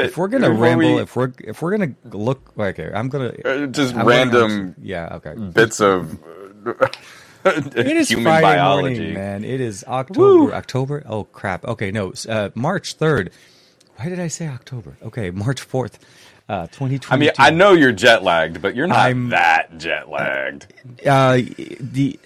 it. If we're gonna ramble, we- if we're if we're gonna look, okay, I'm gonna Uh, just I'm gonna- random yeah, okay. bits of It is human Friday biology. morning, man. It is October. October. Oh crap. Okay, no, uh, March third. Why did I say October? Okay, March fourth, uh, twenty I mean. I know you're jet lagged, but you're not I'm- that jet lagged. uh, the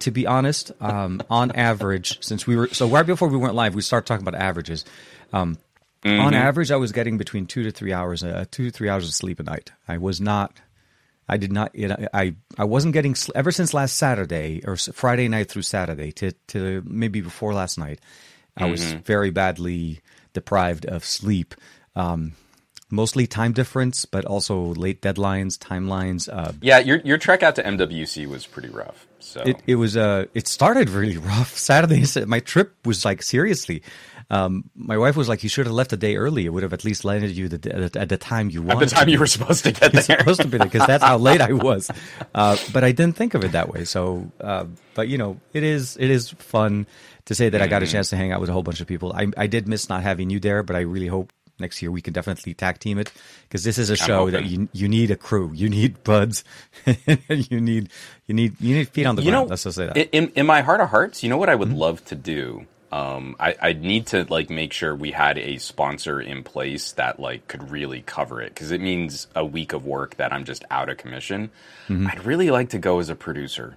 to be honest, um, on average, since we were so right before we went live, we started talking about averages. Um, Mm-hmm. On average, I was getting between two to three hours, uh, two to three hours of sleep a night. I was not. I did not. You know, I I wasn't getting ever since last Saturday or s- Friday night through Saturday to to maybe before last night. I was Mm-hmm. very badly deprived of sleep. Um, mostly time difference, but also late deadlines, timelines. Uh, Yeah, your your trek out to MWC was pretty rough. So it, it was uh it started really rough saturday my trip was like seriously um my wife was like you should have left a day early it would have at least landed you the, at, the, at the time you at wanted the time you were supposed to get there. supposed to be because that's how late I was, uh, but I didn't think of it that way. So, uh, but you know, it is it is fun to say that I Mm-hmm. got a chance to hang out with a whole bunch of people. I I did miss not having you there, but I really hope next year we can definitely tag team it because this is a show that you you need a crew, you need buds, you need you need you need feet on the you ground. know, Let's just say that. in, in my heart of hearts, you know what I Mm-hmm. would love to do. Um, I, I'd need to like make sure we had a sponsor in place that like could really cover it because it means a week of work that I'm just out of commission. Mm-hmm. I'd really like to go as a producer.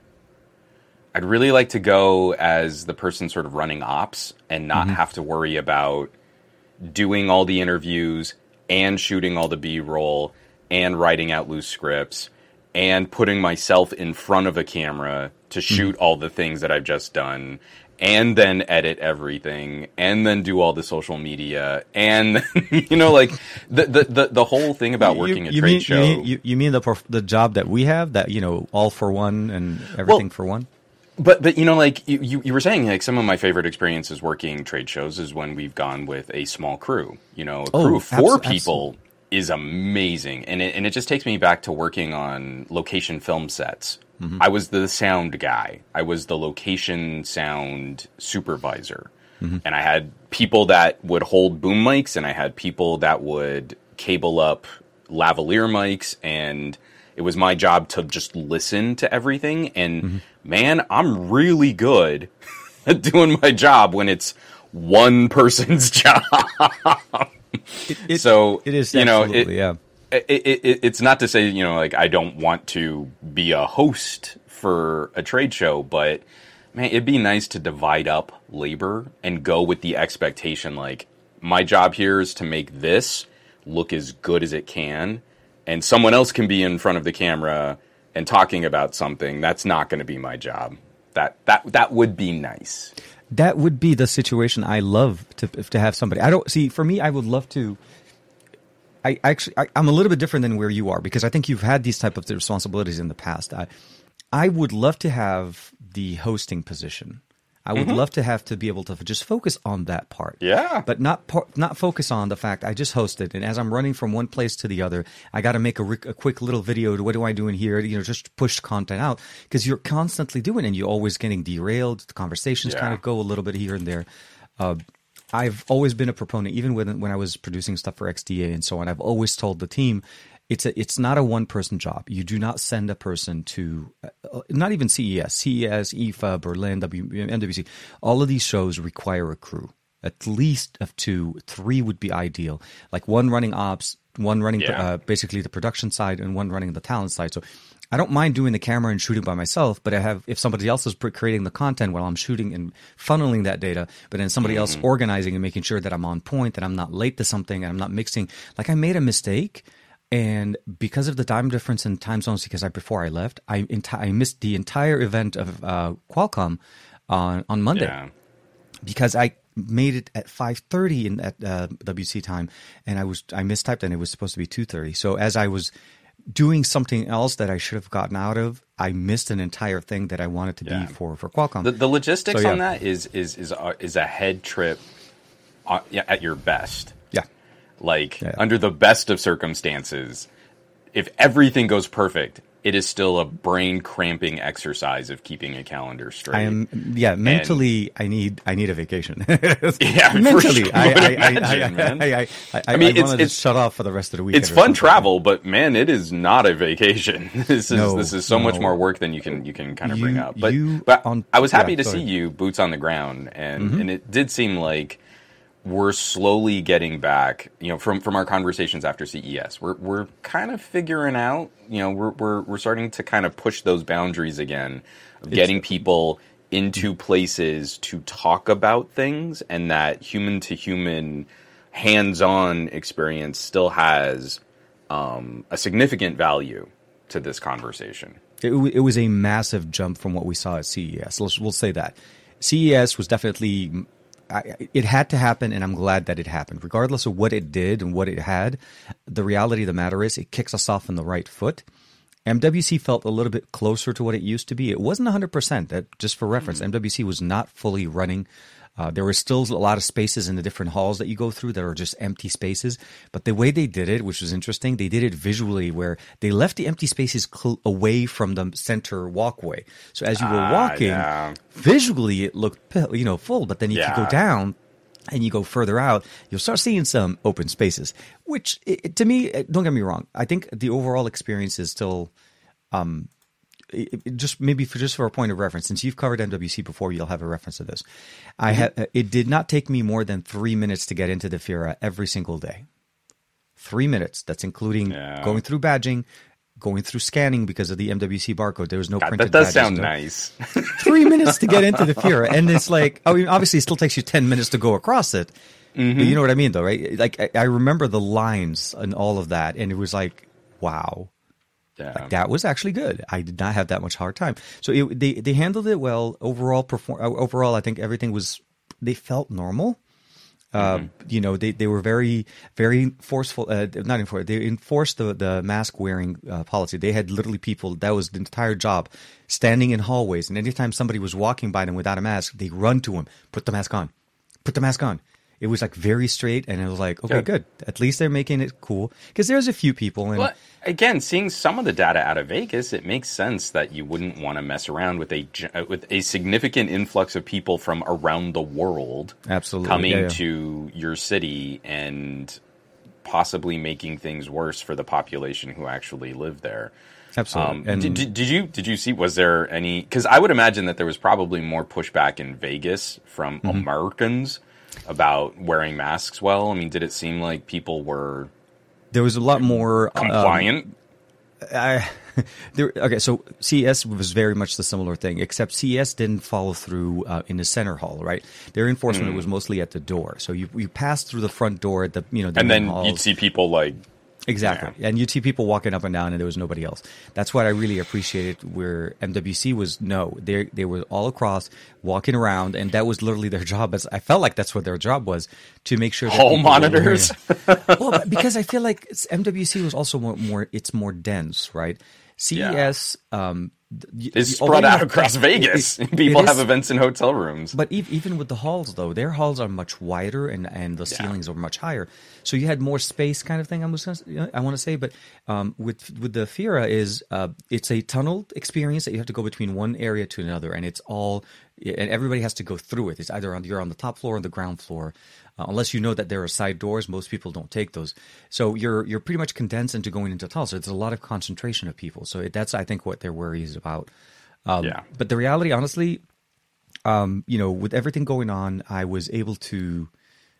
I'd really like to go as the person sort of running ops and not Mm-hmm. have to worry about doing all the interviews and shooting all the B-roll and writing out loose scripts and putting myself in front of a camera to Mm-hmm. shoot all the things that I've just done and then edit everything and then do all the social media and you know like the the the, the whole thing about working a you trade mean, show You mean, you, you mean the prof- the job that we have that you know all for one and everything for one? But but you know, like you, you, were saying, like some of my favorite experiences working trade shows is when we've gone with a small crew. You know, a Oh, crew of four abso- people is amazing, and it and it just takes me back to working on location film sets. Mm-hmm. I was the sound guy. I was the location sound supervisor, Mm-hmm. and I had people that would hold boom mics, and I had people that would cable up lavalier mics and it was my job to just listen to everything and Mm-hmm. man i'm really good at doing my job when it's one person's job It- so it is you know it, yeah. It, it, it, it's not to say you know like i don't want to be a host for a trade show but man it'd be nice to divide up labor and go with the expectation like my job here is to make this look as good as it can and someone else can be in front of the camera and talking about something that's not going to be my job that that that would be nice that would be the situation I love to to have somebody. I don't see for me. I would love to. I actually I, I'm a little bit different than where you are because I think you've had these type of responsibilities in the past. I I would love to have the hosting position. I would love to have to be able to just focus on that part. Yeah. But not par- not focus on the fact I just hosted and as I'm running from one place to the other, I got to make a, ric- a quick little video. to What do I do in here? You know, just push content out because you're constantly doing it and you're always getting derailed. The conversations kind of go a little bit here and there. Uh, I've always been a proponent, even when when I was producing stuff for XDA and so on. I've always told the team, it's a, it's not a one person job. You do not send a person to, uh, not even CES, CES, IFA, Berlin, w, MWC. All of these shows require a crew, at least of two, three would be ideal. Like one running ops, one running Yeah. uh, basically the production side, and one running the talent side. So. I don't mind doing the camera and shooting by myself, but I have if somebody else is creating the content while I'm shooting and funneling that data, but then somebody else organizing and making sure that I'm on point, that I'm not late to something, and I'm not mixing. Like I made a mistake, and because of the time difference in time zones, because I before I left, I enti- I missed the entire event of uh, Qualcomm on on Monday yeah because I made it at 5:30 in at uh, WC time and I was I mistyped and it was supposed to be 2:30. So as I was doing something else that I should have gotten out of, I missed an entire thing that I wanted to Yeah. be for for Qualcomm. The, the logistics So, yeah. on that is is is a, is a head trip uh, yeah, at your best. yeah. Like Yeah. under the best of circumstances, if everything goes perfect, it is still a brain cramping exercise of keeping a calendar straight. I am, yeah. Mentally, I need, I need a vacation. Yeah, mentally, sure. I, I, imagine, I. I, I, I, I mean, I it's- it's- shut off for the rest of the week. it's fun travel, but man, it is not a vacation. This is No, this is so much more work than you can you can kind of bring up. But you but on- I was happy yeah, to go see. Mm-hmm. you boots on the ground, and and it did seem like we're slowly getting back. You know, from from our conversations after CES, we're we're kind of figuring out. You know, we're we're we're starting to kind of push those boundaries again of getting people into places to talk about things, and that human to human hands-on experience still has um, a significant value to this conversation. It, w- it was a massive jump from what we saw at CES. Let's, we'll say that CES was definitely. I, it had to happen, and I'm glad that it happened. Regardless of what it did and what it had, the reality of the matter is it kicks us off on the right foot. MWC felt a little bit closer to what it used to be. It wasn't 100%. That just for reference, mm-hmm. MWC was not fully running. Uh, there were still a lot of spaces in the different halls that you go through that are just empty spaces. But the way they did it, which was interesting, they did it visually, where they left the empty spaces cl- away from the center walkway. So as you were Ah, walking, yeah. visually it looked you know full. But then if you Yeah. go down and you go further out, you'll start seeing some open spaces. Which it, to me, don't get me wrong, I think the overall experience is still it just maybe for just for a point of reference, since you've covered MWC before, you'll have a reference to this. I Mm-hmm. had it did not take me more than three minutes to get into the Fira every single day. Three minutes. That's including Yeah. going through badging, going through scanning because of the MWC barcode. There was no God, printed that does badges, sound nice. three minutes to get into the Fira, and it's like, I mean, obviously, it still takes you ten minutes to go across it. But you know what I mean, though, right? Like, I, I remember the lines and all of that, and it was like, wow, like that was actually good. I did not have that much hard time. So it, they they handled it well. Overall, perform. uh, Overall, I think everything was. They felt normal. Uh, You know, they, they were very very forceful. Uh, not enforced. They enforced the the mask wearing uh, policy. They had literally people. That was the entire job, standing in hallways, and anytime somebody was walking by them without a mask, they run to him, put the mask on, put the mask on. It was like very straight, and it was like, okay, Good. good. At least they're making it cool because there's a few people, and But again, seeing some of the data out of Vegas, it makes sense that you wouldn't want to mess around with a uh, with a significant influx of people from around the world Absolutely, coming yeah, yeah. to your city and possibly making things worse for the population who actually live there. absolutely. Um, and did, did, did you did you see? Was there any? Because I would imagine that there was probably more pushback in Vegas from Mm-hmm. Americans about wearing masks. Well, I mean, did it seem like people were there was a lot more um, compliant? I, there, okay, so CES was very much the similar thing, except CES didn't follow through uh, in the center hall, right? Their enforcement Hmm. was mostly at the door. So you you passed through the front door at the you know the and then halls. you'd see people like Exactly. And you'd see people walking up and down and there was nobody else. That's what I really appreciated where MWC was no. They they were all across walking around and that was literally their job as I felt like that's what their job was to make sure that Hall monitors. well, because I feel like MWC was also more, more it's more dense, right? CES um th- is spread out across Vegas. it- it people is- have events in hotel rooms. but ev- even with the halls, though, their halls are much wider and, and the ceilings are much higher, so you had more space, kind of thing. I was gonna, s- you know, I want to say, but um, with with the Fira is uh, it's a tunnel experience that you have to go between one area to another, and it's all and everybody has to go through it. It's either on you're on the top floor or the ground floor, uh, unless you know that there are side doors. Most people don't take those, so you're you're pretty much condensed into going into. So there's a lot of concentration of people. So it, that's I think what their worry is about. Um, Yeah. But the reality, honestly, um, you know, with everything going on, I was able to.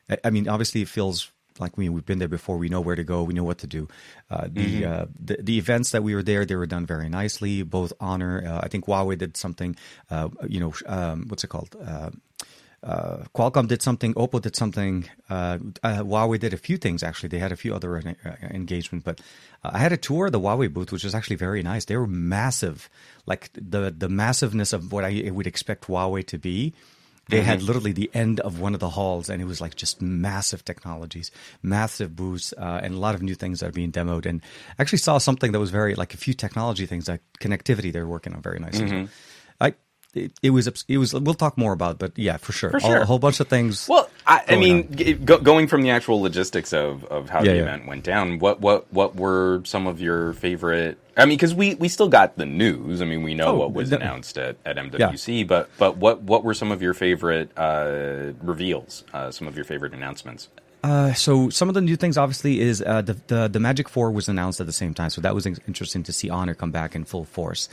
I- I mean, obviously, it feels like we we've been there before. We know where to go. We know what to do. Uh, the, uh, the the events that we were there, they were done very nicely. Both honor. Uh, I think Huawei did something. Uh, you know, um, what's it called? Uh, Qualcomm did something, Oppo did something, uh, uh, Huawei did a few things actually. They had a few other uh, engagement, but uh, I had a tour of the Huawei booth, which was actually very nice. They were massive, like the the massiveness of what I would expect Huawei to be. They had literally the end of one of the halls, and it was like just massive technologies, massive booths, uh, and a lot of new things that are being demoed. And I actually saw something that was very like a few technology things, like connectivity. They're working on very nicely. I it, it was it was we'll talk more about, it, but yeah, for sure, For All- sure. a whole bunch of things. Well, I, I mean, g- go, going from the actual logistics of, of how Yeah, the yeah. event went down, what what what were some of your favorite? I mean, because we, we still got the news. I mean, we know Oh, what was the- announced at, at MWC, but but what what were some of your favorite uh, reveals? Uh, some of your favorite announcements? Uh, so some of the new things, obviously, is uh, the, the the Magic Four was announced at the same time, so that was in- interesting to see Honor come back in full force.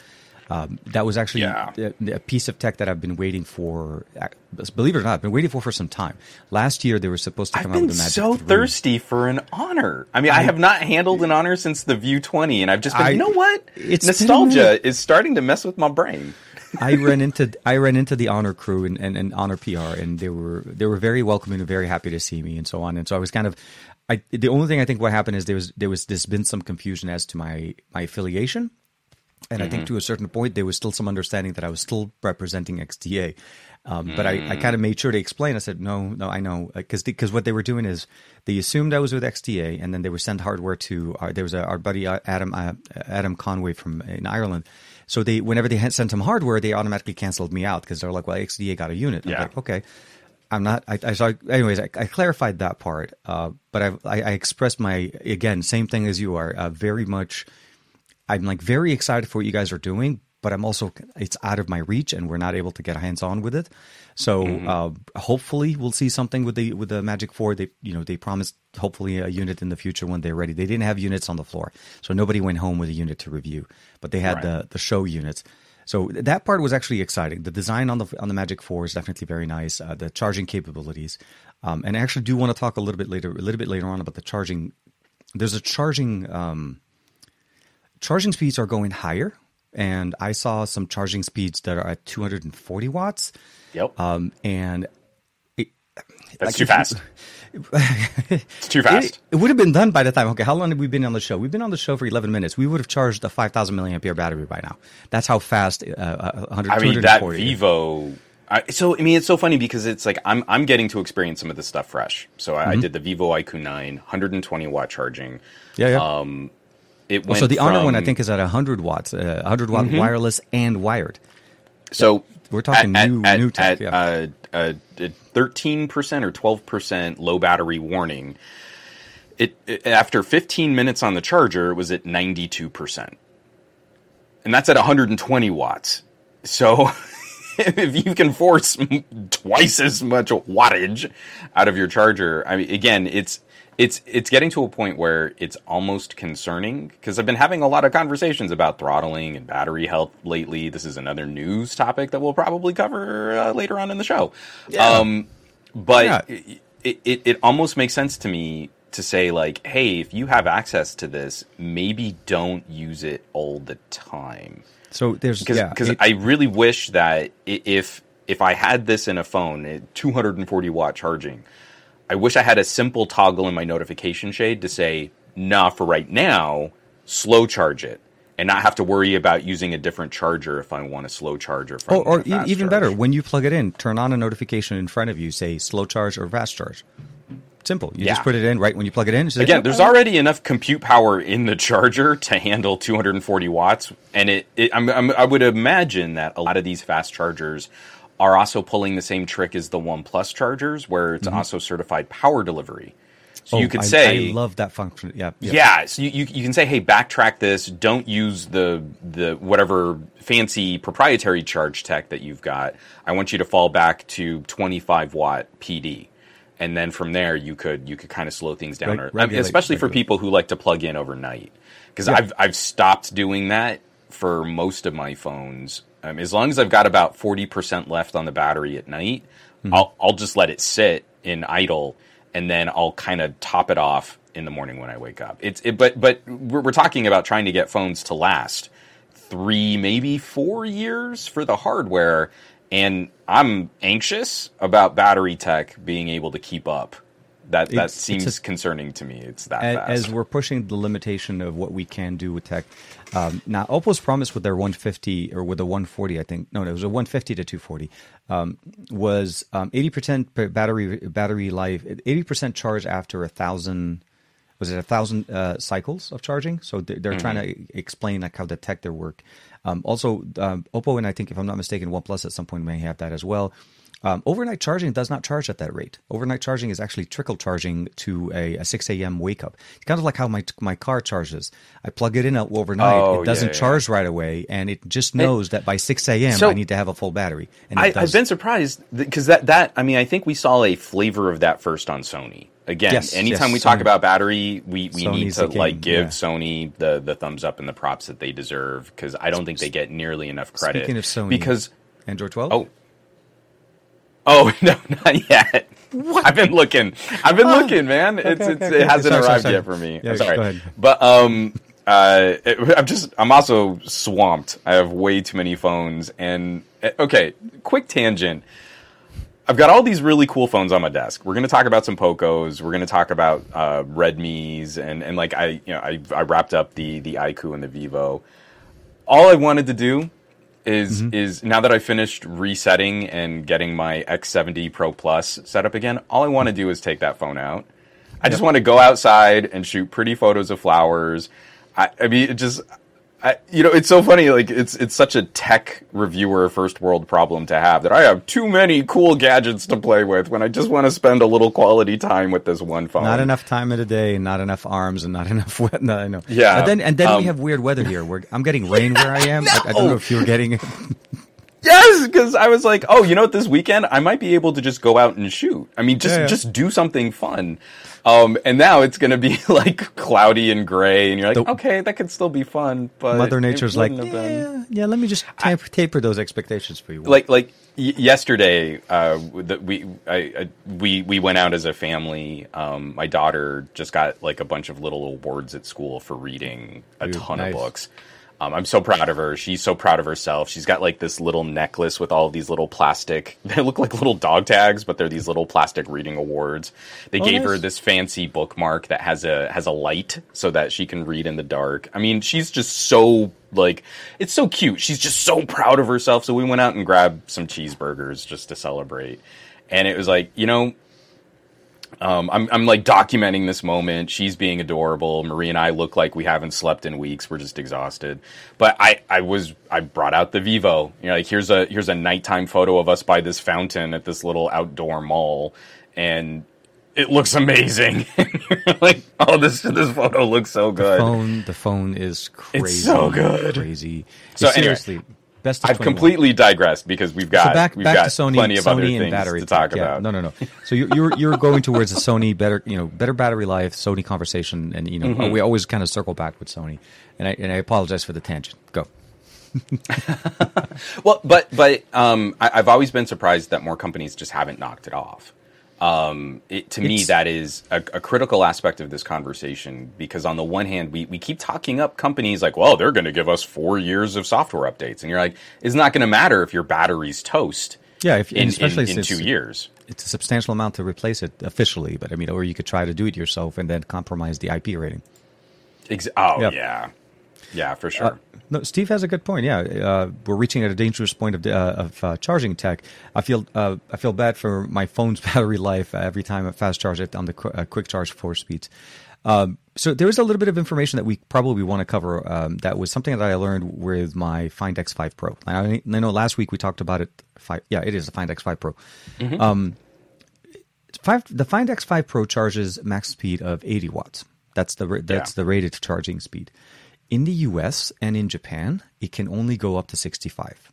Um, that was actually Yeah. a, a piece of tech that I've been waiting for. Believe it or not, I've been waiting for for some time. Last year, they were supposed to I've come out been with the Magic so 3. thirsty for an honor. I mean, I, have not handled an honor since the View 20, and I've just been, I- you know what? it's Nostalgia is starting to mess with my brain. I ran into I ran into the honor crew and, and, and honor PR, and they were they were very welcoming and very happy to see me and so on. And so I was kind of, I the only thing I think what happened is there was there was there's been some confusion as to my my affiliation, and I think to a certain point there was still some understanding that I was still representing XDA. Um, But I, I kind of made sure to explain. I said, no, no, I know, because because what they were doing is they assumed I was with XDA, and then they would send hardware to our, there was a, our buddy uh, Adam uh, Adam Conway from in Ireland. So they whenever they had sent him hardware, they automatically canceled me out because they're like, well, XDA got a unit. I'm Yeah. like, okay. I'm not. I, I so anyways, I, I clarified that part, uh, but I've, I, I expressed my again same thing as you are. Uh, very much, I'm like very excited for what you guys are doing, but I'm also it's out of my reach, and we're not able to get hands on with it. So uh, hopefully, we'll see something with the with the Magic Four. They you know they promised hopefully a unit in the future when they're ready. They didn't have units on the floor, so nobody went home with a unit to review, but they had Right. the the show units. So that part was actually exciting. The design on the on the Magic Four is definitely very nice. Uh, the charging capabilities, um, and I actually do want to talk a little bit later, a little bit later on about the charging. There's a charging um, charging speeds are going higher, and I saw some charging speeds that are at 240 watts, Yep. um, and it, That's like too fast. it's too fast. it, it would have been done by the time. Okay, how long have we been on the show? We've been on the show for 11 minutes. We would have charged a 5,000 milliampere battery by now. That's how fast. Uh, uh, 100, I mean, that Vivo. I, so I mean, it's so funny because it's like I'm I'm getting to experience some of this stuff fresh. So I, I Mm-hmm. did the Vivo iQOO 9, 120 watt charging. Yeah, yeah. Um, it Well, so the Honor one, I think, is at 100 watts, uh, 100 watt wireless and wired. So We're talking at, new- at, new tech, At yeah. uh, uh, thirteen percent or twelve percent low battery warning. It, it after fifteen minutes on the charger, it was at ninety two percent, and that's at one hundred and twenty watts. So. If you can force twice as much wattage out of your charger, I mean, again, it's it's it's getting to a point where it's almost concerning because I've been having a lot of conversations about throttling and battery health lately. This is another news topic that we'll probably cover uh, later on in the show. Um, but Yeah. it, it it almost makes sense to me to say like, hey, if you have access to this, maybe don't use it all the time So there's because yeah, because it- I really wish that if if I had this in a phone, eh, 240 watt charging, I wish I had a simple toggle in my notification shade to say, "Nah, for right now, slow charge it." And not have to worry about using a different charger if I want a slow charger. If I or, want or a fast even charge. better, when you plug it in, turn on a notification in front of you, say slow charge or fast charge. Simple. You just put it in right when you plug it in. Again, oh, there's oh. already enough compute power in the charger to handle 240 watts, and it. it I'm, I'm, I would imagine that a lot of these fast chargers are also pulling the same trick as the One Plus chargers, where it's mm-hmm. also certified power delivery. So oh, you could I- say, I love that function. Yeah, yeah. yeah. So you, you you can say, hey, backtrack this. Don't use the the whatever fancy proprietary charge tech that you've got. I want you to fall back to 25 watt PD, and then from there you could you could kind of slow things down, Reg- or, regulate- especially for regulate. people who like to plug in overnight. Because Yeah. I've I've stopped doing that for most of my phones. Um, as long as I've got about 40 percent left on the battery at night, Mm-hmm. I'll I'll just let it sit in idle, and then I'll kind of top it off in the morning when I wake up. It's it, but but we're, we're talking about trying to get phones to last three, maybe four years for the hardware, and I'm anxious about battery tech being able to keep up. That that It's- it's seems a- concerning to me. It's that as, fast. as we're pushing the limitation of what we can do with tech. Um, now, Oppo's promise with their 150 or with the 140, I think, no, no, it was a 150 to 240, um, was um, 80% battery battery life, 80% charge after a thousand. Was it a thousand uh, cycles of charging? So they're, they're trying to explain like how the tech their work. Um, also, um, Oppo and I think, if I'm not mistaken, OnePlus at some point may have that as well. Um, overnight charging does not charge at that rate. Overnight charging is actually trickle charging to a, a 6 a.m. wake up. It's kind of like how my my car charges. I plug it in overnight. Oh, it doesn't yeah, yeah. charge right away, and it just knows that by 6 a.m. So- I need to have a full battery. And I, I've been surprised because that that I mean I think we saw a flavor of that first on Sony. Again, Yes, anytime yes, we talk Sony- about battery, we, we need to like give yeah. Sony the the thumbs up and the props that they deserve because I don't think they get nearly enough credit. Speaking of Sony, because Android 12. oh oh no not yet. I've been looking. I've been looking, man. It's, okay, it's okay. it hasn't Sorry, arrived sorry. yet for me. Yeah, I'm sorry, but um. Uh, it- I'm just, I'm also swamped. I have way too many phones. And, uh, okay, quick tangent. I've got all these really cool phones on my desk. We're going to talk about some Pocos. We're going to talk about uh, Redmi's, and and like I, you know, I, I wrapped up the the iQOO and the Vivo. All I wanted to do is Mm-hmm. is now that I finished resetting and getting my X70 Pro Plus set up again, all I want to do is take that phone out. I just want to go outside and shoot pretty photos of flowers. I, I mean, it just, I, you know, it's so funny. Like, it's it's such a tech reviewer first world problem to have that I have too many cool gadgets to play with when I just want to spend a little quality time with this one phone. Not enough time in a day, not enough arms, and not enough wet. No, I know. Yeah, And then and then um, we have weird weather here. Where I'm getting rain where I am. I, I don't know if you're getting it. Yes, because I was like, oh, you know what? This weekend I might be able to just go out and shoot. I mean, just Yeah, yeah. just do something fun. Um, and now it's going to be like cloudy and gray, and you're like, The- okay, that could still be fun, but Mother Nature's like, yeah, yeah. Let me just taper, taper those expectations for you. like like y- yesterday uh that we I, I we we went out as a family um my daughter just got like a bunch of little awards at school for reading a Dude, ton nice. of books um, I'm so proud of her. She's so proud of herself. She's got like this little necklace with all of these little plastic. They look like little dog tags, but they're these little plastic reading awards. They Oh, gave her this fancy bookmark that has a has a light so that she can read in the dark. I mean, she's just so like it's so cute. She's just so proud of herself. So we went out and grabbed some cheeseburgers just to celebrate. And it was like, you know, um, I'm, I'm like documenting this moment. She's being adorable. Marie and I look like we haven't slept in weeks. We're just exhausted. But I, I was, I brought out the Vivo. You know, like here's a, here's a nighttime photo of us by this fountain at this little outdoor mall. And it looks amazing. like, oh, this, this photo looks so good. The phone, the phone is crazy. It's so good. Crazy. So anyway, seriously, best. I've 21. completely digressed because we've got, So back we've back got to Sony, plenty of Sony other and things battery to talk. Yeah. about. No, no, no. So you're you're, you're going towards a Sony better, you know, better battery life, Sony conversation, and you know, Mm-hmm. we always kind of circle back with Sony. And I and I apologize for the tangent. Go. Well, but but um, I, I've always been surprised that more companies just haven't knocked it off. Um, it, to me, that is a, a critical aspect of this conversation because on the one hand, we, we keep talking up companies like, well, they're going to give us four years of software updates, and you're like, it's not going to matter if your battery's toast. Yeah, if, in, especially in, in two years. it's a substantial amount to replace it officially, but I mean, or you could try to do it yourself and then compromise the IP rating. Ex- oh Yeah. yeah, yeah, for sure. Uh, no, Steve has a good point. Yeah, uh, we're reaching at a dangerous point of uh, of uh, charging tech. I feel uh, I feel bad for my phone's battery life every time I fast charge it on the qu- uh, quick charge four speeds. Um, so there is a little bit of information that we probably want to cover. Um, that was something that I learned with my Find X5 Pro. I, I know last week we talked about it. Five, yeah, it is the Find X5 Pro. Um, five, the Find X5 Pro charges max speed of 80 watts. That's the that's Yeah. the rated charging speed. In the US and in Japan, it can only go up to 65.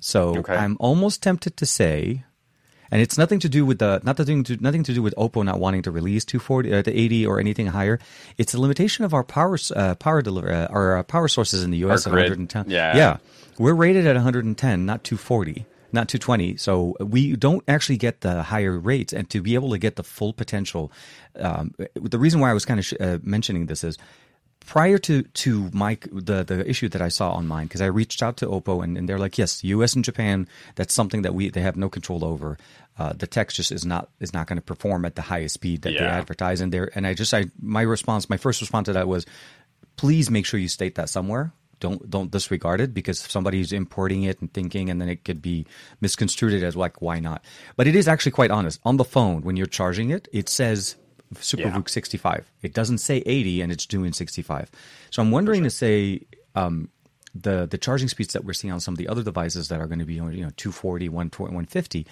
So Okay. I'm almost tempted to say, and it's nothing to do with the not nothing to nothing to do with Oppo not wanting to release 240 uh, to 80 or anything higher. It's a limitation of our power uh, power deliver uh, our uh, power sources in the US Our at grid. 110. Yeah. yeah, we're rated at 110, not 240 not 220 so we don't actually get the higher rates and to be able to get the full potential um, the reason why i was kind of sh- uh, mentioning this is prior to to my the the issue that I saw on mine because I reached out to Oppo and, and they're like yes U.S. and Japan that's something that we they have no control over uh, the text just is not is not going to perform at the highest speed that they Yeah. advertise and there and I just I my response my first response to that was please make sure you state that somewhere don't don't disregard it because somebody's importing it and thinking and then it could be misconstrued as like why not but it is actually quite honest on the phone when you're charging it it says SuperVOOC 65 it doesn't say 80 and it's doing 65 so i'm wondering to say um, the the charging speeds that we're seeing on some of the other devices that are going to be you know 240, 150.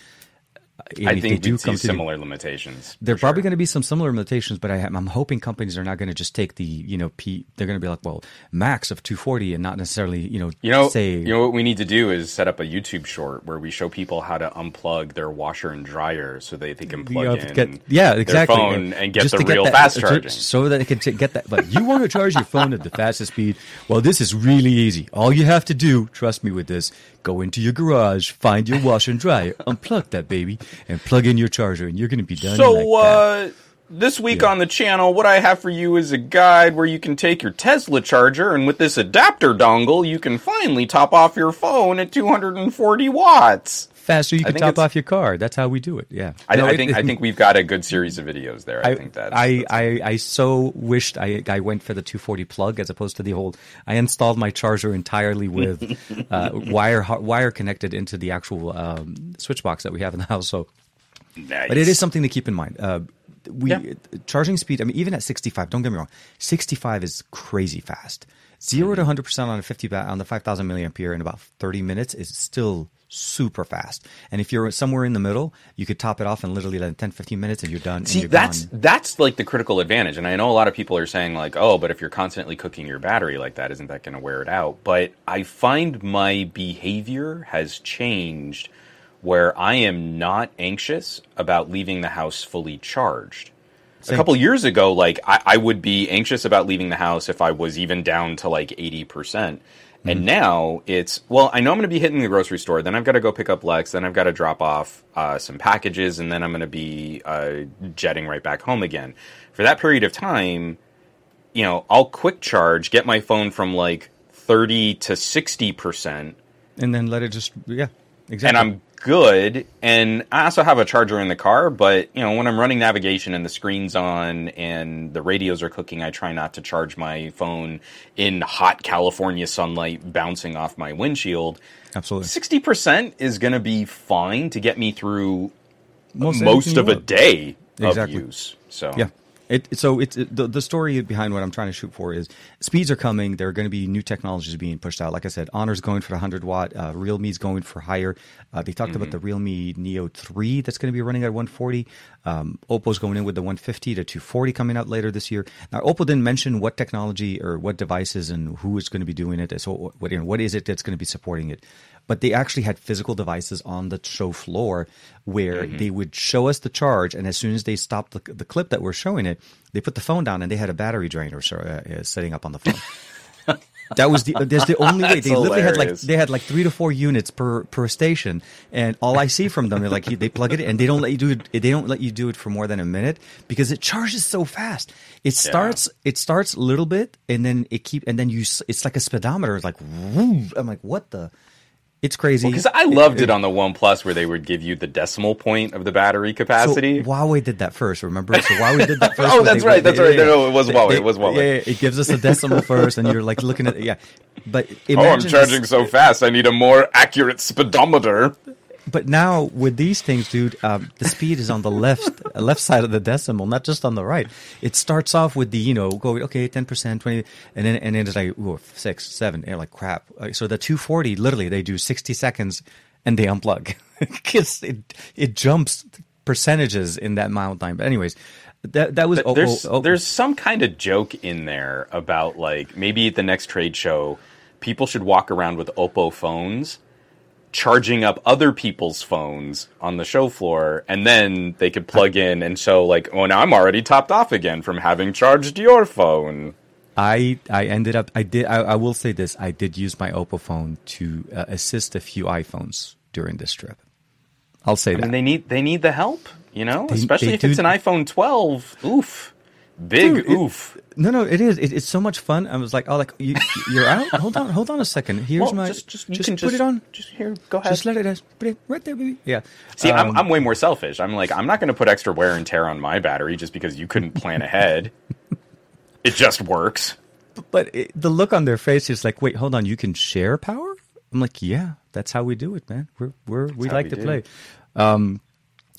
I think we see similar the, limitations. There are probably going to be some similar limitations, but I, am hoping companies are not going to just take the you know P. They're going to be like, well, max of 240, and not necessarily you know you know say you know what we need to do is set up a YouTube short where we show people how to unplug their washer and dryer so they, they can plug in get, yeah exactly their phone and, get the real get that, fast charging, so that they can get that. But you want to charge your phone at the fastest speed? Well, this is really easy. All you have to do, trust me with this, go into your garage, find your washer and dryer, unplug that baby, and plug in your charger, and you're going to be done. So, like uh, this week yeah. on the channel, what I have for you is a guide where you can take your Tesla charger, and with this adapter dongle, you can finally top off your phone at 240 watts faster you can top off your car. That's how we do it. Yeah. I, no, I think it, I think we've got a good series of videos there. I, I think that I, I I so wished I I went for the 240 plug as opposed to the old. I installed my charger entirely with uh, wire wire connected into the actual um, switch box that we have in the house. So, nice. but it is something to keep in mind. Uh, we yeah. charging speed. I mean, even at 65. Don't get me wrong. 65 is crazy fast. 0 to 100 percent on a 50 on the 5,000 milliampere in about 30 minutes is still super fast. And if you're somewhere in the middle, you could top it off in literally like 10, 15 minutes and you're done. See, you're that's gone. that's like the critical advantage. And I know a lot of people are saying like, oh, but if you're constantly cooking your battery like that, isn't that going to wear it out? But I find my behavior has changed where I am not anxious about leaving the house fully charged. Same. A couple years ago, like I, I would be anxious about leaving the house if I was even down to like 80%. And mm-hmm. now it's well, I know I'm going to be hitting the grocery store. Then I've got to go pick up Lex. Then I've got to drop off uh, some packages, and then I'm going to be uh, jetting right back home again. For that period of time, you know, I'll quick charge, get my phone from like thirty to sixty percent, and then let it just yeah, exactly. And I'm good. And I also have a charger in the car, but you know, when I'm running navigation and the screen's on and the radios are cooking, I try not to charge my phone in hot California sunlight bouncing off my windshield. Absolutely. 60% is going to be fine to get me through most, most of a day exactly. of use. So Yeah. It, so it's it, the, the story behind what I'm trying to shoot for is speeds are coming. There are going to be new technologies being pushed out. Like I said, Honor's going for the 100 watt. Uh, Realme's going for higher. Uh, they talked mm-hmm. about the Realme Neo 3 that's going to be running at 140. Um, Oppo's going in with the 150 to 240 coming out later this year. Now, Oppo didn't mention what technology or what devices and who is going to be doing it. So what, you know, what is it that's going to be supporting it? But they actually had physical devices on the show floor where mm-hmm. they would show us the charge, and as soon as they stopped the, the clip that we're showing it, they put the phone down and they had a battery drainer uh, uh, setting up on the phone. that was the there's the only way they hilarious. literally had like they had like three to four units per per station and all i see from them is like they plug it in and they don't let you do it they don't let you do it for more than a minute because it charges so fast it starts yeah. it starts a little bit and then it keep and then you it's like a speedometer it's like whoo, i'm like what the it's crazy because well, I loved it, it, on the One Plus where they would give you the decimal point of the battery capacity. So Huawei did that first. Remember? So Huawei did that first. oh, that's they, right. They, that's right. No, it was Huawei. It, it was Huawei. Yeah, it gives us a decimal first, and you're like looking at yeah. But oh, I'm charging this, so fast. I need a more accurate speedometer but now with these things, dude, um, the speed is on the left left side of the decimal, not just on the right. It starts off with the you know go okay ten percent, twenty, and then and then it's like ooh, six, seven, and you're like crap. So the two forty, literally, they do sixty seconds and they unplug because it it jumps percentages in that amount of time. But anyways, that that was oh, there's oh, oh. there's some kind of joke in there about like maybe at the next trade show, people should walk around with Oppo phones charging up other people's phones on the show floor and then they could plug in and show like oh now i'm already topped off again from having charged your phone. I i ended up i did i, I will say this i did use my oppo phone to uh, assist a few iphones during this trip. I'll say I that. mean, they need they need the help you know they, especially they if do, it's an iphone 12 oof. Big dude, oof. it, no, no, it is. It, it's so much fun. I was like, oh, like you, are out. hold on, hold on a second. Here's well, my. Just, just, just put just, it on. Just here, go ahead. Just let it. Put it right there, baby. Yeah. See, um, I'm, I'm way more selfish. I'm like, I'm not going to put extra wear and tear on my battery just because you couldn't plan ahead. it just works. But it, the look on their face is like, wait, hold on, you can share power. I'm like, yeah, that's how we do it, man. We're we're we like to do. play. Um,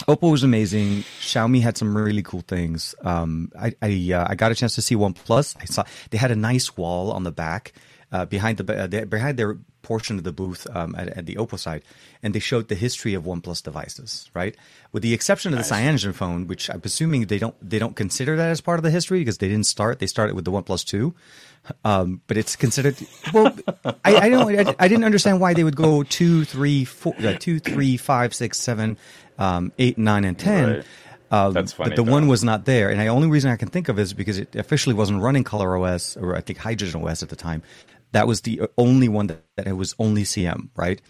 Oppo was amazing. Xiaomi had some really cool things. Um, I I, uh, I, got a chance to see OnePlus. I saw they had a nice wall on the back uh, behind the uh, they- behind their portion of the booth um, at, at the Oppo side, and they showed the history of OnePlus devices, right? With the exception of the Cyanogen phone, which I'm assuming they don't they don't consider that as part of the history because they didn't start. They started with the OnePlus Two, um, but it's considered. Well, I, I don't. I, I didn't understand why they would go two, three, four, uh, two, three, five, six, seven, um, eight, nine, and ten. Right. Um, That's funny, But the one was not there, and the only reason I can think of is because it officially wasn't running Color OS or I think Hydrogen OS at the time. That was the only one that, that it was only CM, right?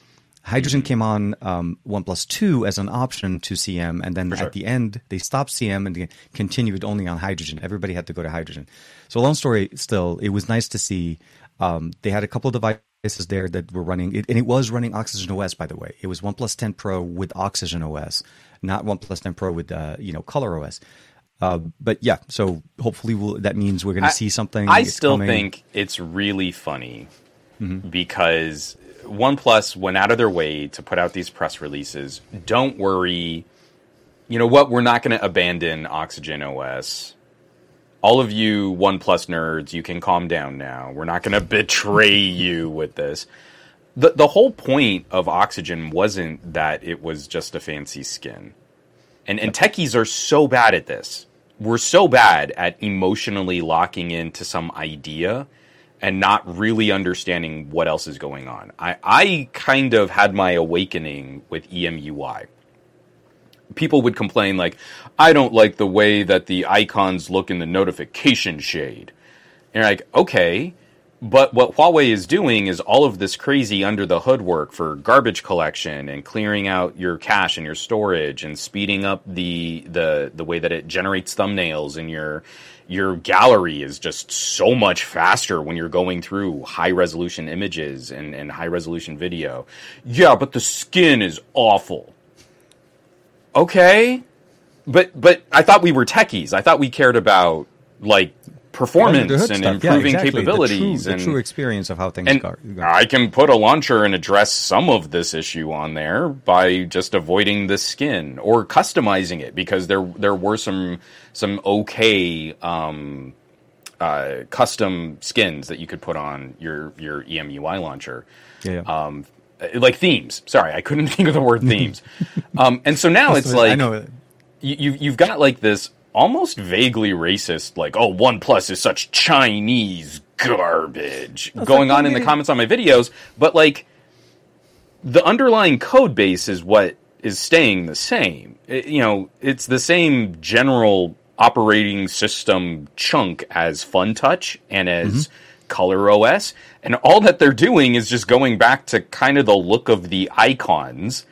Hydrogen Mm-hmm. came on um, OnePlus Two as an option to CM, and then sure. at the end they stopped CM and continued only on Hydrogen. Everybody had to go to Hydrogen. So long story, still, it was nice to see. Um, they had a couple of devices there that we're running, it, and it was running Oxygen OS, by the way. It was OnePlus 10 Pro with Oxygen OS, not OnePlus 10 Pro with uh, you know Color OS. Uh, but yeah, so hopefully we'll, that means we're going to see something. I still coming. think it's really funny Mm-hmm. because OnePlus went out of their way to put out these press releases. Don't worry. You know what? We're not going to abandon Oxygen OS. All of you OnePlus nerds, you can calm down now. We're not going to betray you with this. The, the whole point of Oxygen wasn't that it was just a fancy skin. And, and techies are so bad at this. We're so bad at emotionally locking into some idea and not really understanding what else is going on. I, I kind of had my awakening with EMUI. People would complain, like, I don't like the way that the icons look in the notification shade. And you're like, okay, but what Huawei is doing is all of this crazy under the hood work for garbage collection and clearing out your cache and your storage and speeding up the the the way that it generates thumbnails and your your gallery is just so much faster when you're going through high resolution images and, and high resolution video. Yeah, but the skin is awful. Okay. But but I thought we were techies. I thought we cared about like performance and stuff. Yeah, improving exactly. capabilities the true, and the true experience of how things and go. I can put a launcher and address some of this issue on there by just avoiding the skin or customizing it because there there were some some okay um, uh, custom skins that you could put on your your EMUI launcher. yeah, yeah. Um, like themes. Sorry, I couldn't think of the word themes. um, and so now it's like I know. you, you you've got like this almost vaguely racist, like oh OnePlus is such Chinese garbage going like on in the comments on my videos, but like the underlying code base is what is staying the same. It- you know, it's the same general operating system chunk as FunTouch and as mm-hmm. Color OS, and all that they're doing is just going back to kind of the look of the icons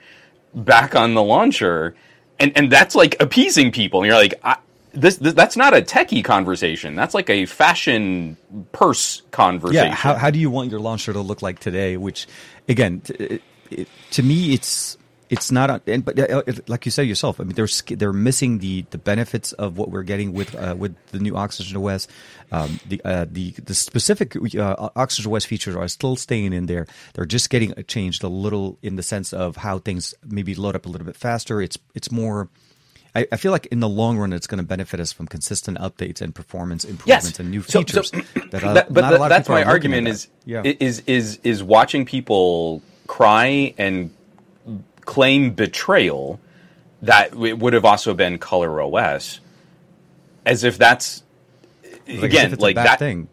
back on the launcher, and and that's like appeasing people. And you're like, I, this, this that's not a techie conversation. That's like a fashion purse conversation. Yeah, how, how do you want your launcher to look like today? Which, again, t- it, it, to me, it's it's not. And, but uh, like you said yourself, I mean, they're they're missing the the benefits of what we're getting with uh, with the new Oxygen OS. Um, the uh, the the specific uh, Oxygen OS features are still staying in there. They're just getting changed a little in the sense of how things maybe load up a little bit faster. It's it's more. I, I feel like in the long run, it's going to benefit us from consistent updates and performance improvements yes, and new features. so- that, uh, that- but not a lot of that's my argument that. is yeah. is is is watching people cry and claim betrayal that it would have also been Color OS, as if that's Like, again if like that thing.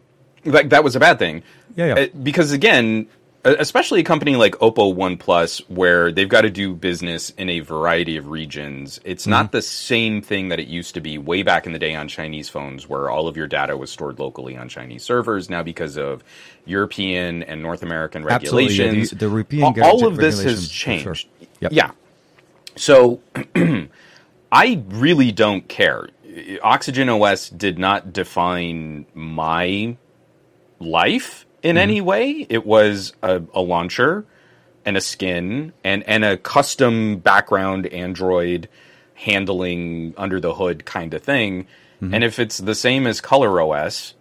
like that was a bad thing. Yeah, yeah. Uh, because again, especially a company like Oppo OnePlus, where they've got to do business in a variety of regions, it's Mm-hmm. not the same thing that it used to be way back in the day on Chinese phones, where all of your data was stored locally on Chinese servers. Now, because of European and North American Absolutely, yeah, the- regulations, the European all, all of this has changed sure. Yep. Yeah. So I really don't care. Oxygen OS did not define my life in mm-hmm. any way. It was a, a launcher and a skin and, and a custom background Android handling under the hood kind of thing. Mm-hmm. And if it's the same as Color OS,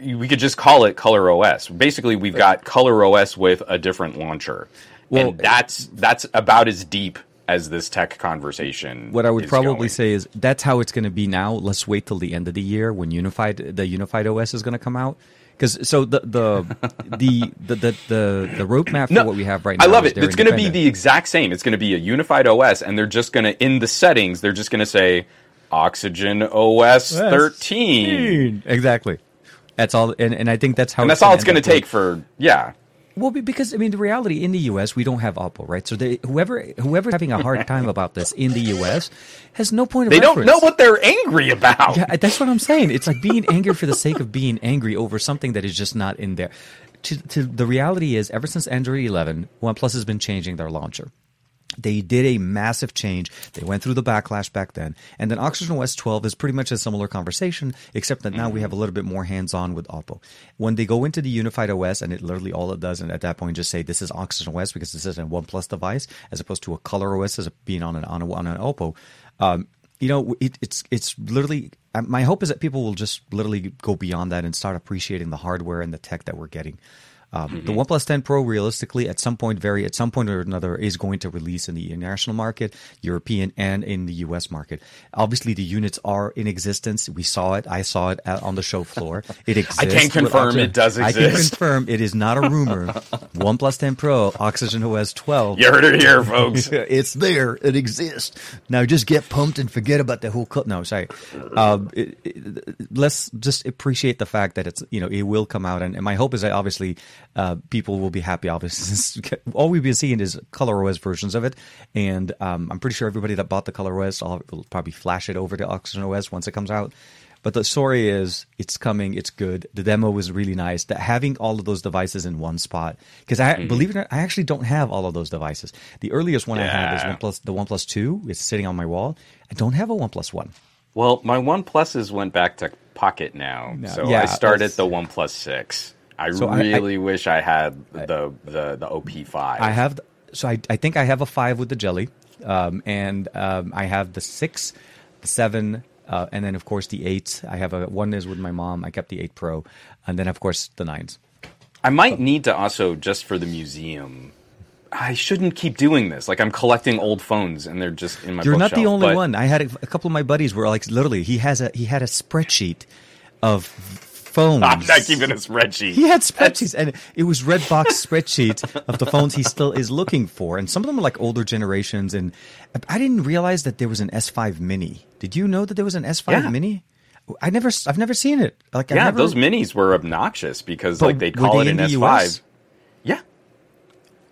we could just call it Color OS. Basically, we've got Color OS with a different launcher. Well- and that's that's about as deep as this tech conversation. What I would probably going. say is that's how it's going to be now. Let's wait till the end of the year when unified the unified OS is going to come out. Because so the the, the the the the the roadmap for what we have right now. I love it. It's going to be the exact same. It's going to be a unified OS, and they're just going to in the settings. They're just going to say Oxygen OS Yes. 13, exactly. That's all, and, and I think that's how. and that's all it's going to take for yeah. Well, because I mean, the reality in the U.S. we don't have Oppo, right? So they, whoever whoever's having a hard time about this in the U.S. has no point of They don't reference. know what they're angry about. Yeah, that's what I'm saying. It's like being angry for the sake of being angry over something that is just not in there. To, to the reality is, ever since Android 11, OnePlus has been changing their launcher. They did a massive change. They went through the backlash back then. And then Oxygen OS 12 is pretty much a similar conversation, except that now we have a little bit more hands on with Oppo. When they go into the unified OS, and it literally all it does, and at that point just say this is Oxygen OS because this is a OnePlus device, as opposed to a Color OS as being on an, on, a, on an Oppo. Um, you know, it, it's it's literally. uh, My hope is that people will just literally go beyond that and start appreciating the hardware and the tech that we're getting. Um, The OnePlus 10 Pro, realistically, at some point, very at some point or another, is going to release in the international market, European, and in the U.S. market. Obviously, the units are in existence. We saw it. I saw it at, on the show floor. It exists. I can confirm it does exist. I can confirm it is not a rumor. OnePlus 10 Pro, Oxygen OS 12. You heard it here, folks. it's there. It exists. Now just get pumped and forget about the whole cut. No, sorry. Um, it, it, let's just appreciate the fact that it's you know it will come out, and, and my hope is that obviously uh, people will be happy. Obviously, all we've been seeing is color OS versions of it, and um, I'm pretty sure everybody that bought the color OS will probably flash it over to Oxygen OS once it comes out. But the story is, it's coming. It's good. The demo was really nice. That having all of those devices in one spot, because I believe it or not, I actually don't have all of those devices. The earliest one I have is Yeah. The OnePlus Two. It's sitting on my wall. I don't have a OnePlus One. Well, my One Pluses went back to Pocketnow, so Yeah, I started the One Plus Six. I So I- I- really wish I had the the the OP five. I have, so I, I think I have a five with the jelly, um, and um, I have the six, the seven, uh, and then of course the eight. I have a one is with my mom. I kept the eight Pro, and then of course the nines. I might need to also just for the museum. I shouldn't keep doing this. Like I'm collecting old phones, and they're just in my. You're not the only but- one. I had a, a couple of my buddies were like literally he has a he had a spreadsheet of phones. I'm not keeping a spreadsheet. He had spreadsheets, and it was Redbox spreadsheet of the phones he still is looking for, and some of them are like older generations. And I didn't realize that there was an S5 Mini. Did you know that there was an S5 Yeah. Mini? I never, I've never seen it. Like, I've Yeah, never, those minis were obnoxious because But like they'd call they it an the S5. US? Yeah.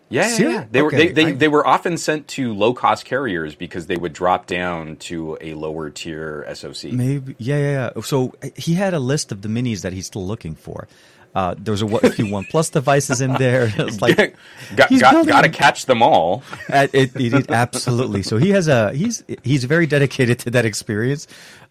Yeah, yeah, yeah. They were they, they, I- they were often sent to low cost carriers because they would drop down to a lower tier SoC. Maybe, yeah, yeah, yeah. So uh, he had a list of the minis that he's still looking for. Uh, there was a, what- a few One Plus devices in there. Like got he's got, got to catch them all. It, it, it- absolutely. So he has a he's he's very dedicated to that experience.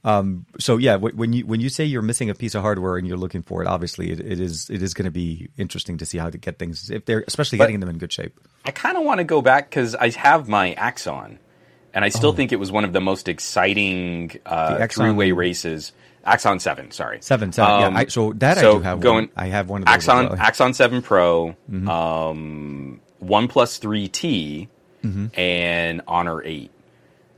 Um, so yeah, when you when you say you're missing a piece of hardware and you're looking for it, obviously it, it is it is going to be interesting to see how to get things if they're especially getting them in good shape. I kind of want to go back because I have my Axon, and I still Oh. think it was one of the most exciting uh, three-way races. Axon Seven, sorry, Seven, seven. Um, yeah, I, so that so I do have. going- one. I have one of those. Axon well. Mm-hmm. Axon Seven Pro, um, One Plus Three T, Mm-hmm. and Honor Eight,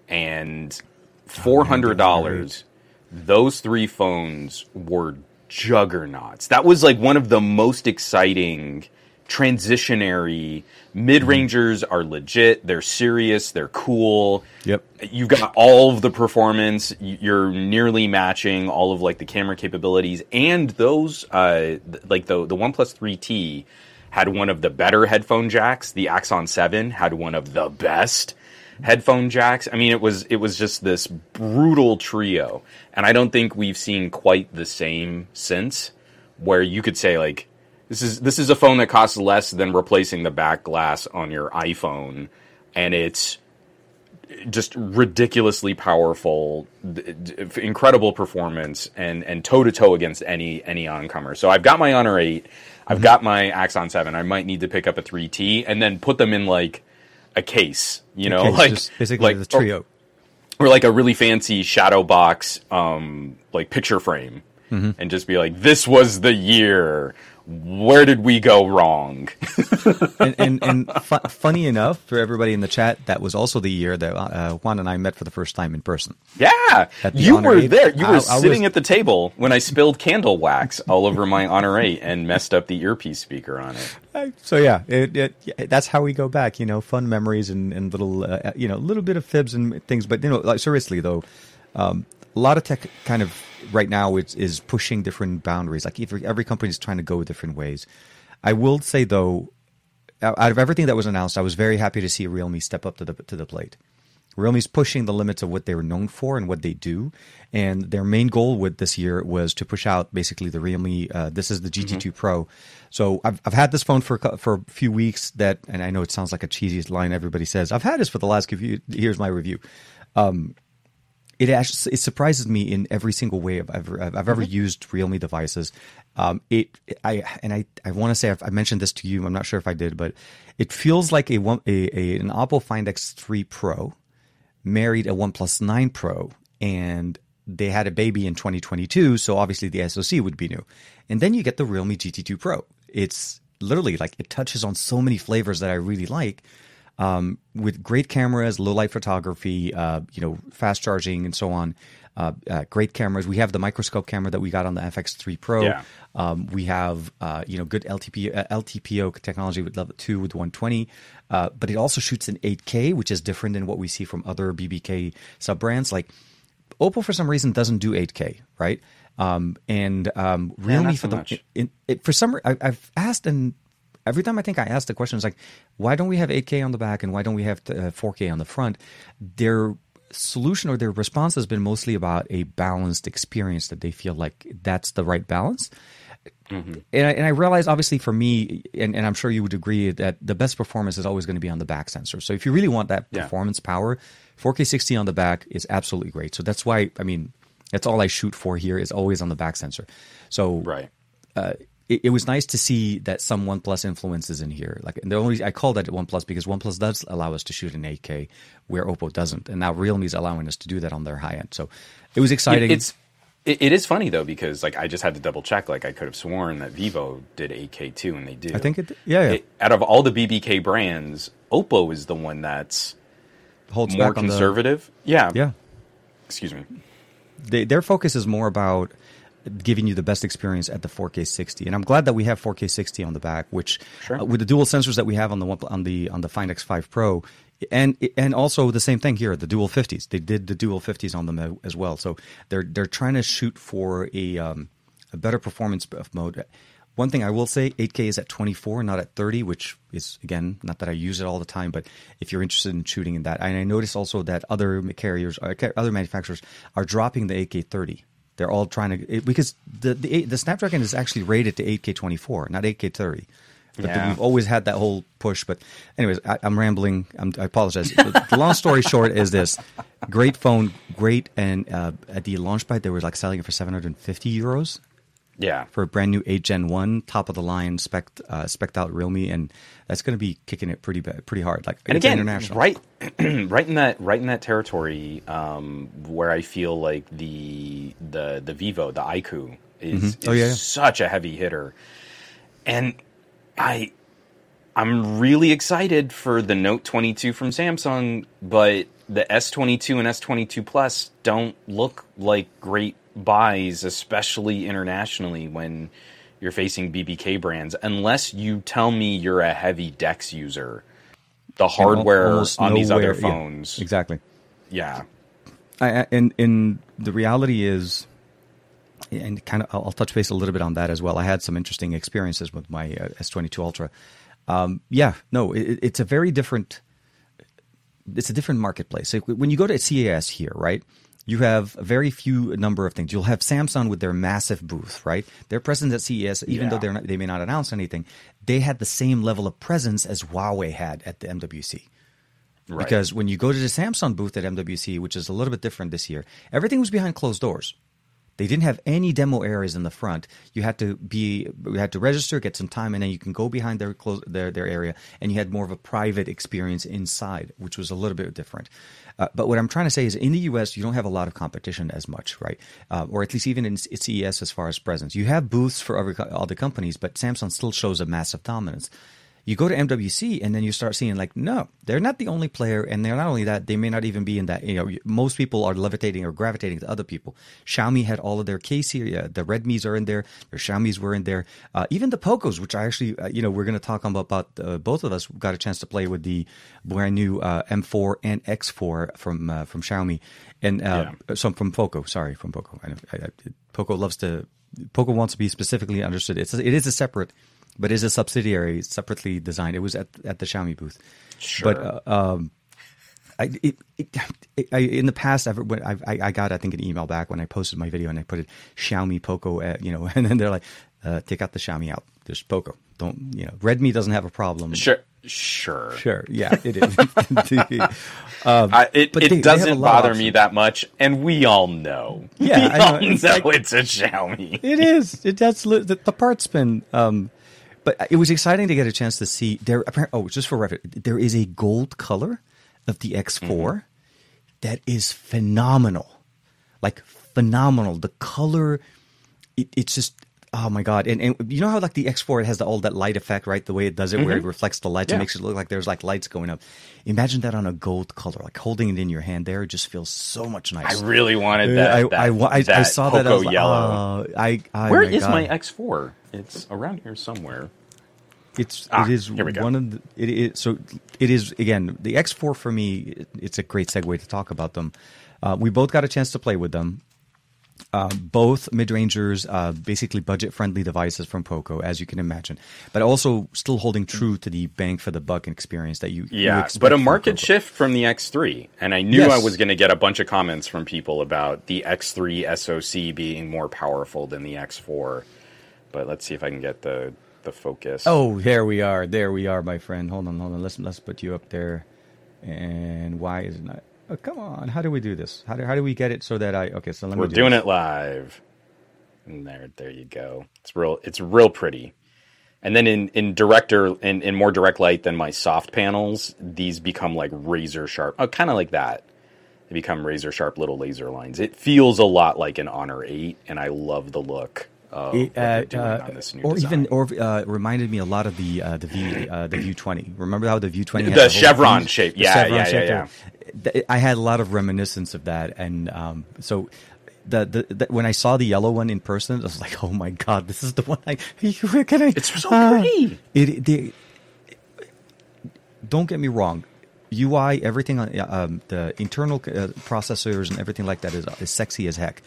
and four hundred dollars. Those three phones were juggernauts. That was like one of the most exciting transitionary mid rangers are legit. They're serious. They're cool. Yep. You've got all of the performance. You're nearly matching all of like the camera capabilities, and those uh, like the the OnePlus 3T had one of the better headphone jacks. The Axon 7 had one of the best headphone jacks. I mean, it was it was just this brutal trio, and I don't think we've seen quite the same since. Where you could say like this is this is a phone that costs less than replacing the back glass on your iPhone, and it's just ridiculously powerful, incredible performance, and and toe to toe against any any oncomer. So I've got my Honor 8 Mm-hmm. I've got my Axon Seven. I might need to pick up a 3T and then put them in like a case, you know, Okay, like just basically like the trio. or, or like a really fancy shadow box, um, like picture frame. and just be like, "This was the year. Where did we go wrong?" and and, and fu- funny enough for everybody in the chat, that was also the year that uh, Juan and I met for the first time in person. yeah, you were Eight. there. You were I- I sitting was- at the table when I spilled candle wax all over my Honor Eight and messed up the earpiece speaker on it. So yeah, it, it, that's how we go back. You know, fun memories and and little uh, you know a little bit of fibs and things. But you know, like seriously though, um, a lot of tech kind of right now is is pushing different boundaries. Like every every company is trying to go different ways. I will say though, out of everything that was announced, I was very happy to see Realme step up to the to the plate. Realme's pushing the limits of what they were known for and what they do, and their main goal with this year was to push out basically the Realme. Uh, this is the GT2 Pro. So I've I've had this phone for a for a few weeks. That and I know it sounds like a cheesy line everybody says. I've had this for the last few. Here's my review it actually it surprises me in every single way I've ever I've, I've ever used Realme devices. Um, it I and I I want to say I've, I mentioned this to you. I'm not sure if I did, but it feels like a, one- a, a an Oppo Find X3 Pro married a OnePlus 9 Pro, and they had a baby in 2022. So obviously the SoC would be new, and then you get the Realme GT2 Pro. It's literally like it touches on so many flavors that I really like um, with great cameras, low light photography, uh, you know, fast charging, and so on. Uh, uh, great cameras. We have the microscope camera that we got on the FX3 Pro. Yeah. Um, we have uh, you know good LTP, uh, LTPO technology with level two with 120, uh, but it also shoots in 8K, which is different than what we see from other BBK sub brands. Like Oppo, for some reason, doesn't do 8K, right? Um, and um, Realme not for the much. it, it, for some, I, I've asked and every time I think I ask the question, it's like, why don't we have 8K on the back and why don't we have uh, 4K on the front? Their solution or their response has been mostly about a balanced experience that they feel like that's the right balance. And, I, and I realize, obviously, for me, and, and I'm sure you would agree that the best performance is always going to be on the back sensor. So if you really want that Yeah. performance power, 4K 60 on the back is absolutely great. So that's why, I mean, that's all I shoot for here is always on the back sensor. So Right. uh, it, it was nice to see that some OnePlus influences in here. Like the only I call that OnePlus because OnePlus does allow us to shoot in 8K, where Oppo doesn't, and now Realme is allowing us to do that on their high end. So it was exciting. It's it, it is funny though because like I just had to double check. Like I could have sworn that Vivo did 8K too, and they do. I think it. Yeah, yeah. It- out of all the BBK brands, Oppo is the one that's holds more back on the- conservative. yeah. yeah, Excuse me. they, their focus is more about giving you the best experience at the 4K 60. And I'm glad that we have 4K 60 on the back, which Sure. uh, with the dual sensors that we have on the one, on the on the Find X5 Pro, and and also the same thing here, the dual 50s. They did the dual 50s on them as well. So they're they're trying to shoot for a um, a better performance of mode. One thing I will say, 8K is at 24, not at 30, which is again not that I use it all the time, but if you're interested in shooting in that, and I noticed also that other carriers, uh, other manufacturers are dropping the 8K 30. They're all trying to it, because the the the Snapdragon is actually rated to 8K 24, not 8K 30. But Yeah. we've always had that whole push. But anyways, I, I'm rambling. I'm, I apologize. the, the long story short is this: great phone, great, and uh, at the launch by they were like selling it for 750 euros Yeah. for a brand new 8 Gen 1 top of the line spec uh, spec'd out Realme, and that's going to be kicking it pretty bad, pretty hard. Like and again, international, right, right in that, right in that territory um, where I feel like the the the Vivo, the iQOO, is, Oh, is yeah, yeah. such a heavy hitter, and I, I'm really excited for the Note 22 from Samsung, but the S22 and S22 Plus don't look like great buys, especially internationally when you're facing BBK brands, unless you tell me you're a heavy Dex user. The hardware on these nowhere- other yeah, phones, exactly. yeah, I, I- and and the reality is, and kind of, I'll, I'll touch base a little bit on that as well. I had some interesting experiences with my uh, S22 Ultra. Um, yeah, no, it, it's a very different. It's a different marketplace. So when you go to CES here, right? You have a very few number of things. You'll have Samsung with their massive booth, right? Their presence at CES, even though they're not, they may not announce anything, they had the same level of presence as Huawei had at the MWC. right. Because when you go to the Samsung booth at MWC, which is a little bit different this year, everything was behind closed doors. They didn't have any demo areas in the front. You had to be, you had to register, get some time, and then you can go behind their close, their their area, and you had more of a private experience inside, which was a little bit different. Uh, but what I'm trying to say is, in the U.S., you don't have a lot of competition as much, right? Uh, or at least even in CES as far as presence, you have booths for other all the companies, but Samsung still shows a massive dominance. You go to MWC and then you start seeing like, no, they're not the only player, and they're not only that, they may not even be in that. You know, most people are levitating or gravitating to other people. Xiaomi had all of their case here. Yeah, the Redmi's are in there. Their Xiaomi's were in there. Uh, even the Pocos, which I actually, uh, you know, we're going to talk about. about uh, both of us got a chance to play with the brand new uh, M4 and X4 from uh, from Xiaomi, and uh, yeah. some from Poco. Sorry, from Poco. I, I, I, Poco loves to. Poco wants to be specifically understood. It's a, it is a separate but is a subsidiary separately designed. It was at at the Xiaomi booth. Sure. But uh, um, I, it, it, it, I, in the past, I've, I've, I, got I think an email back when I posted my video and I put it Xiaomi Poco, at, you know, and then they're like, uh, take out the Xiaomi out. There's Poco. Don't you know? Redmi doesn't have a problem. Sure. Sure. Sure. Yeah, it is. um, I, it it they, doesn't they bother me that much, and we all know. Yeah, we all know, it's, know like, it's, a Xiaomi. It is. It does. The, the parts been um, but it was exciting to get a chance to see there. Oh, just for reference, there is a gold color of the X4 mm-hmm. that is phenomenal, like phenomenal. The color, it, it's just oh my god! And, and you know how like the X4 it has the, all that light effect, right? The way it does it, mm-hmm. where it mm-hmm. reflects the lights, yeah. it makes it look like there's like lights going up. Imagine that on a gold color, like holding it in your hand. There, it just feels so much nicer. I really wanted that. I, that, I, I, that I saw that. I was like, yellow. Oh, I, oh Where is god. my X4? It's around here somewhere. It's ah, it is one of the, it is so it is again the X4 for me. It's a great segue to talk about them. Uh, we both got a chance to play with them. Uh, both mid-rangers, uh, basically budget-friendly devices from Poco, as you can imagine, but also still holding true to the bang for the buck experience that you yeah. You but a market shift from the X3, and I knew yes. I was going to get a bunch of comments from people about the X3 SoC being more powerful than the X4. But let's see if I can get the the focus. Oh, there we are. There we are, my friend. Hold on, hold on. Let's let's put you up there. And why is it not? Oh, come on. How do we do this? How do how do we get it so that I? Okay, so let me. We're do doing this. it live. And there, there you go. It's real. It's real pretty. And then in in director in, in more direct light than my soft panels, these become like razor sharp. Uh, oh, kind of like that. They become razor sharp little laser lines. It feels a lot like an Honor 8, and I love the look uh, uh, or even or uh, reminded me a lot of the uh, the V uh, the View twenty. Remember how the View twenty the chevron thing? shape? Yeah, chevron yeah, shape yeah, yeah. I had a lot of reminiscence of that, and um, so. The, the, the, when I saw the yellow one in person, I was like, "Oh my god, this is the one I can I." It's so pretty. It, the, don't get me wrong, UI, everything on um, the internal uh, processors and everything like that is, is sexy as heck.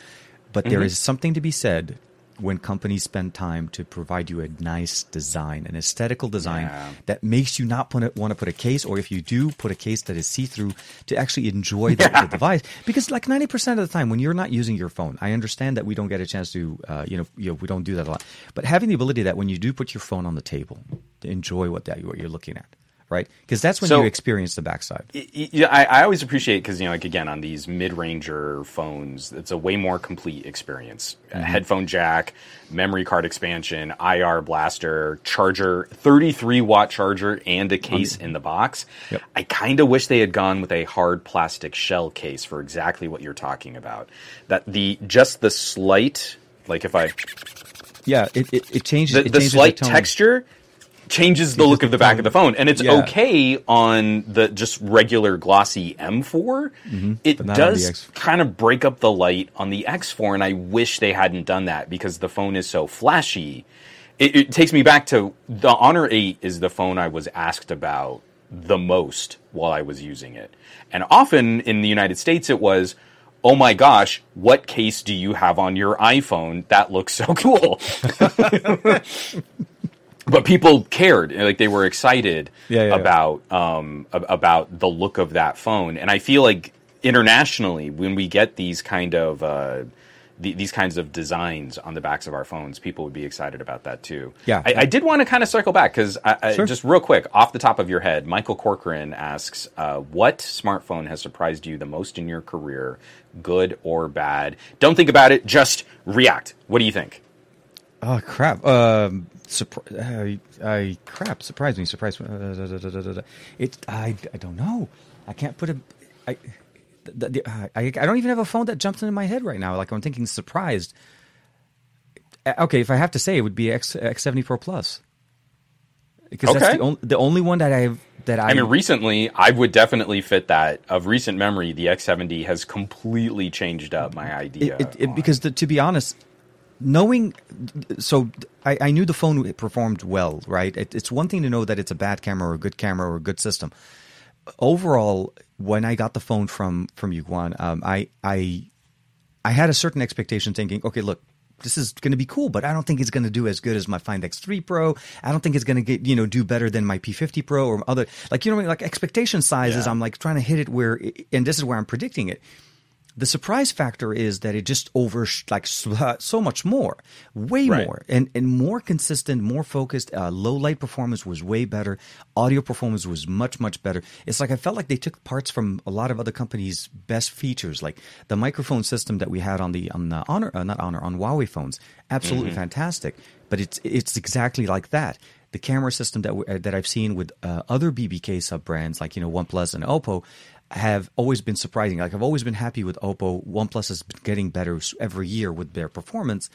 But mm-hmm. there is something to be said when companies spend time to provide you a nice design, an aesthetical design yeah. that makes you not put want to put a case, or if you do, put a case that is see through to actually enjoy the, yeah. the, device. Because like ninety percent of the time, when you're not using your phone, I understand that we don't get a chance to, uh, you know, you know, we don't do that a lot. But having the ability that when you do put your phone on the table, to enjoy what that what you're looking at right? Because that's when so, you experience the backside. Yeah, I, I always appreciate because you know, like again, on these mid-ranger phones, it's a way more complete experience. Mm-hmm. headphone jack, memory card expansion, IR blaster, charger, 33 watt charger, and a case in the box. Yep. I kind of wish they had gone with a hard plastic shell case for exactly what you're talking about. That the just the slight, like if I yeah, it, it, it changes the, it the changes slight the texture changes the look of the back of the phone, and it's yeah. okay on the just regular glossy M4. Mm-hmm. It does kind of break up the light on the X4, and I wish they hadn't done that because the phone is so flashy. It, it takes me back to the Honor 8 is the phone I was asked about the most while I was using it, and often in the United States it was oh my gosh, what case do you have on your iPhone? That looks so cool. but people cared like they were excited yeah, yeah, about yeah. Um, about the look of that phone and i feel like internationally when we get these kind of uh, the, these kinds of designs on the backs of our phones, people would be excited about that too. Yeah. I, I did want to kind of circle back because Sure. just real quick, off the top of your head, Michael Corcoran asks, uh, "What smartphone has surprised you the most in your career, good or bad? Don't think about it, just react. What do you think?" Oh crap! Um, surpri- uh, I crap! Surprise me! Surprise me! Uh. It. I. I don't know. I can't put a. I. The, the, I. I don't even have a phone that jumps into my head right now. Like I'm thinking surprised. Uh, Okay, if I have to say, it would be X X seventy Pro Plus. Because that's the only the only one that I've that I. I mean, recently, I would definitely fit that. Of recent memory, the X70 has completely changed up my idea. it, it, it, because the, to be honest, knowing so I, I knew the phone performed well, right? It, it's one thing to know that it's a bad camera or a good camera or a good system. Overall, when I got the phone from from Yuguan, um, I I I had a certain expectation, thinking, okay, look. This is going to be cool, but I don't think it's going to do as good as my Find X3 Pro. I don't think it's going to get, you know, do better than my P50 Pro or other, like, you know, I mean? like expectation sizes. Yeah. I'm like trying to hit it where, and this is where I'm predicting it the surprise factor is that it just over like so much more way Right. more and and more consistent more focused uh, low light performance was way better audio performance was much much better. It's like i felt like they took parts from a lot of other companies best features like the microphone system that we had on the on the honor uh, not honor on huawei phones. Absolutely fantastic but it's it's exactly like that. The camera system that we, uh, that I've seen with uh, other BBK sub brands like you know OnePlus and Oppo have always been surprising. Like I've always been happy with Oppo. OnePlus has been getting better every year with their performance.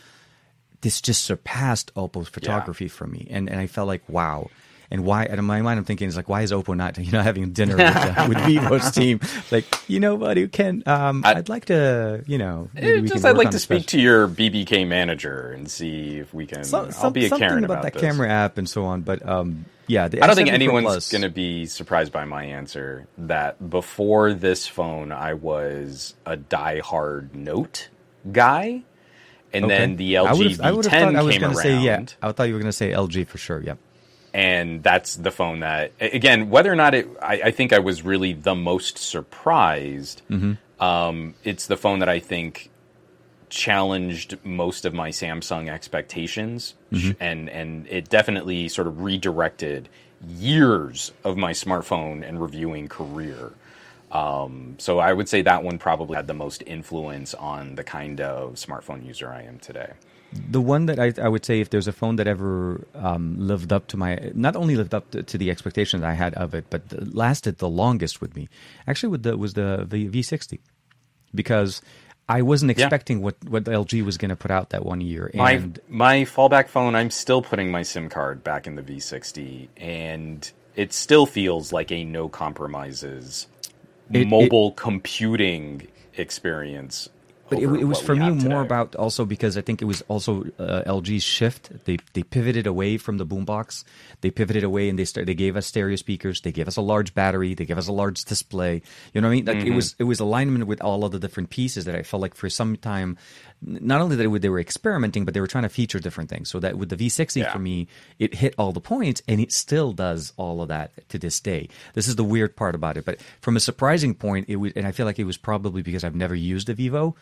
This just surpassed Oppo's photography for me, and and I felt like wow. And why? And in my mind, I'm thinking, it's like, why is Oppo not, you know, having dinner with, uh, with Vivo's team? Like, you know, buddy, Ken, um, I- would like to, you know, maybe Eh, just I'd like to speak to your BBK manager and see if we can. some, I'll be a something Karen about, about that this. camera app and so on. But um, yeah, the I don't think S7 Pro anyone's going to be surprised by my answer that before this phone, I was a die-hard Note guy, and Okay. then the LG I would've V10 thought I was came around. Say, yeah, I thought you were going to say LG for sure. Yeah. And that's the phone that again whether or not it i, I think i was really the most surprised. Um, it's the phone that i think challenged most of my samsung expectations. Sh- and and it definitely sort of redirected years of my smartphone and reviewing career. Um, so i would say that one probably had the most influence on the kind of smartphone user i am today The one that I, I would say, if there's a phone that ever um, lived up to my, not only lived up to, to the expectations I had of it, but lasted the longest with me, actually, with the was the the V60, because I wasn't Yeah. expecting what what LG was going to put out that one year, My and my fallback phone, I'm still putting my SIM card back in the V60, and it still feels like a no compromises It- mobile computing experience. But it, it was for me more about also because I think it was also uh, LG's shift. They they pivoted away from the boombox. They pivoted away and they start, they gave us stereo speakers. They gave us a large battery. They gave us a large display. You know what I mean? Like Mm-hmm. it was it was alignment with all of the different pieces that I felt like for some time, not only that they were, experimenting, but they were trying to feature different things. So that with the V60 Yeah. for me, it hit all the points and it still does all of that to this day. This is the weird part about it. But from a surprising point, it was, and I feel like it was probably because I've never used a Vivo.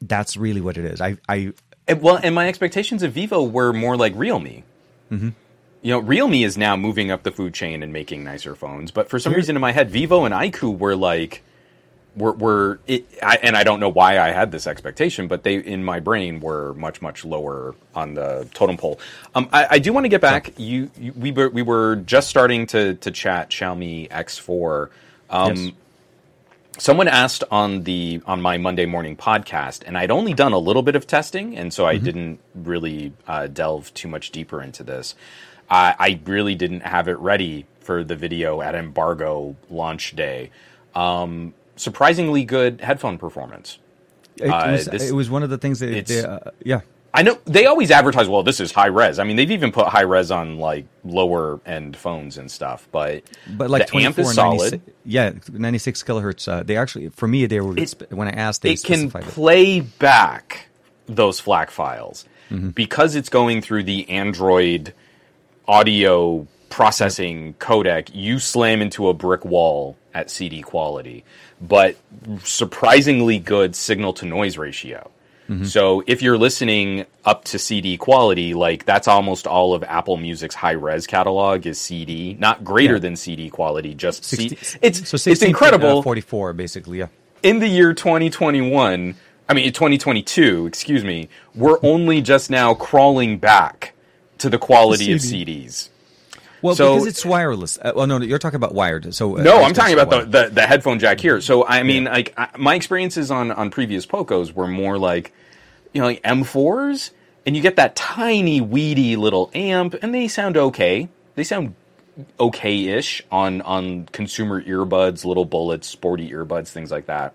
That's really what it is. I, I, well, and my expectations of Vivo were more like Realme. Mm-hmm. You know, Realme is now moving up the food chain and making nicer phones, but for some reason in my head, Vivo and iQOO were like, were, were it, I, and I don't know why I had this expectation, but they in my brain were much much lower on the totem pole. Um, I, I do want to get back. You, you we were we were just starting to to chat Xiaomi X4. Um, Yes. someone asked on the on my Monday morning podcast, and I'd only done a little bit of testing, and so I didn't really uh, delve too much deeper into this. I, I really didn't have it ready for the video at embargo launch day. Um, surprisingly good headphone performance. it, Uh, was, this- it was one of the things that, it's- they, uh, yeah. I know they always advertise, well, this is high res. I mean, they've even put high res on like lower end phones and stuff, but But like the amp 24 is solid. 96, yeah, 96 kilohertz. Uh, they actually, for me, they were when I asked, they it can specified it. play back those FLAC files Mm-hmm. because it's going through the Android audio processing codec. You slam into a brick wall at CD quality, but surprisingly good signal to noise ratio. So if you're listening up to CD quality, like that's almost all of Apple Music's high res catalog is CD, not greater Yeah. than CD quality, just 60 C- it's so it's incredible uh, 44 basically, yeah. in the year 2021, I mean 2022, excuse me, we're only just now crawling back to the quality of CD. CDs. Well, So- because it's wireless. Uh, well, no, you're talking about wired. So uh, No, I'm talking about the, the, the headphone jack here. So I mean, like I, my experiences on on previous Pocos were more like, you know, like M4s, and you get that tiny weedy little amp, and they sound okay. They sound okay-ish on on consumer earbuds, little bullets, sporty earbuds, things like that.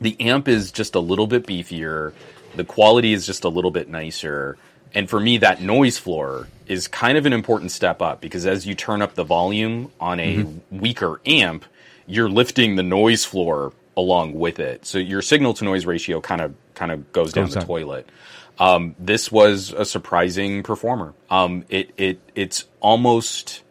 The amp is just a little bit beefier. The quality is just a little bit nicer. And for me, that noise floor is kind of an important step up because as you turn up the volume on a weaker amp, you're lifting the noise floor along with it. So your signal to noise ratio kind of kind of goes down Goes the down. toilet. Um, this was a surprising performer. Um, it it it's almost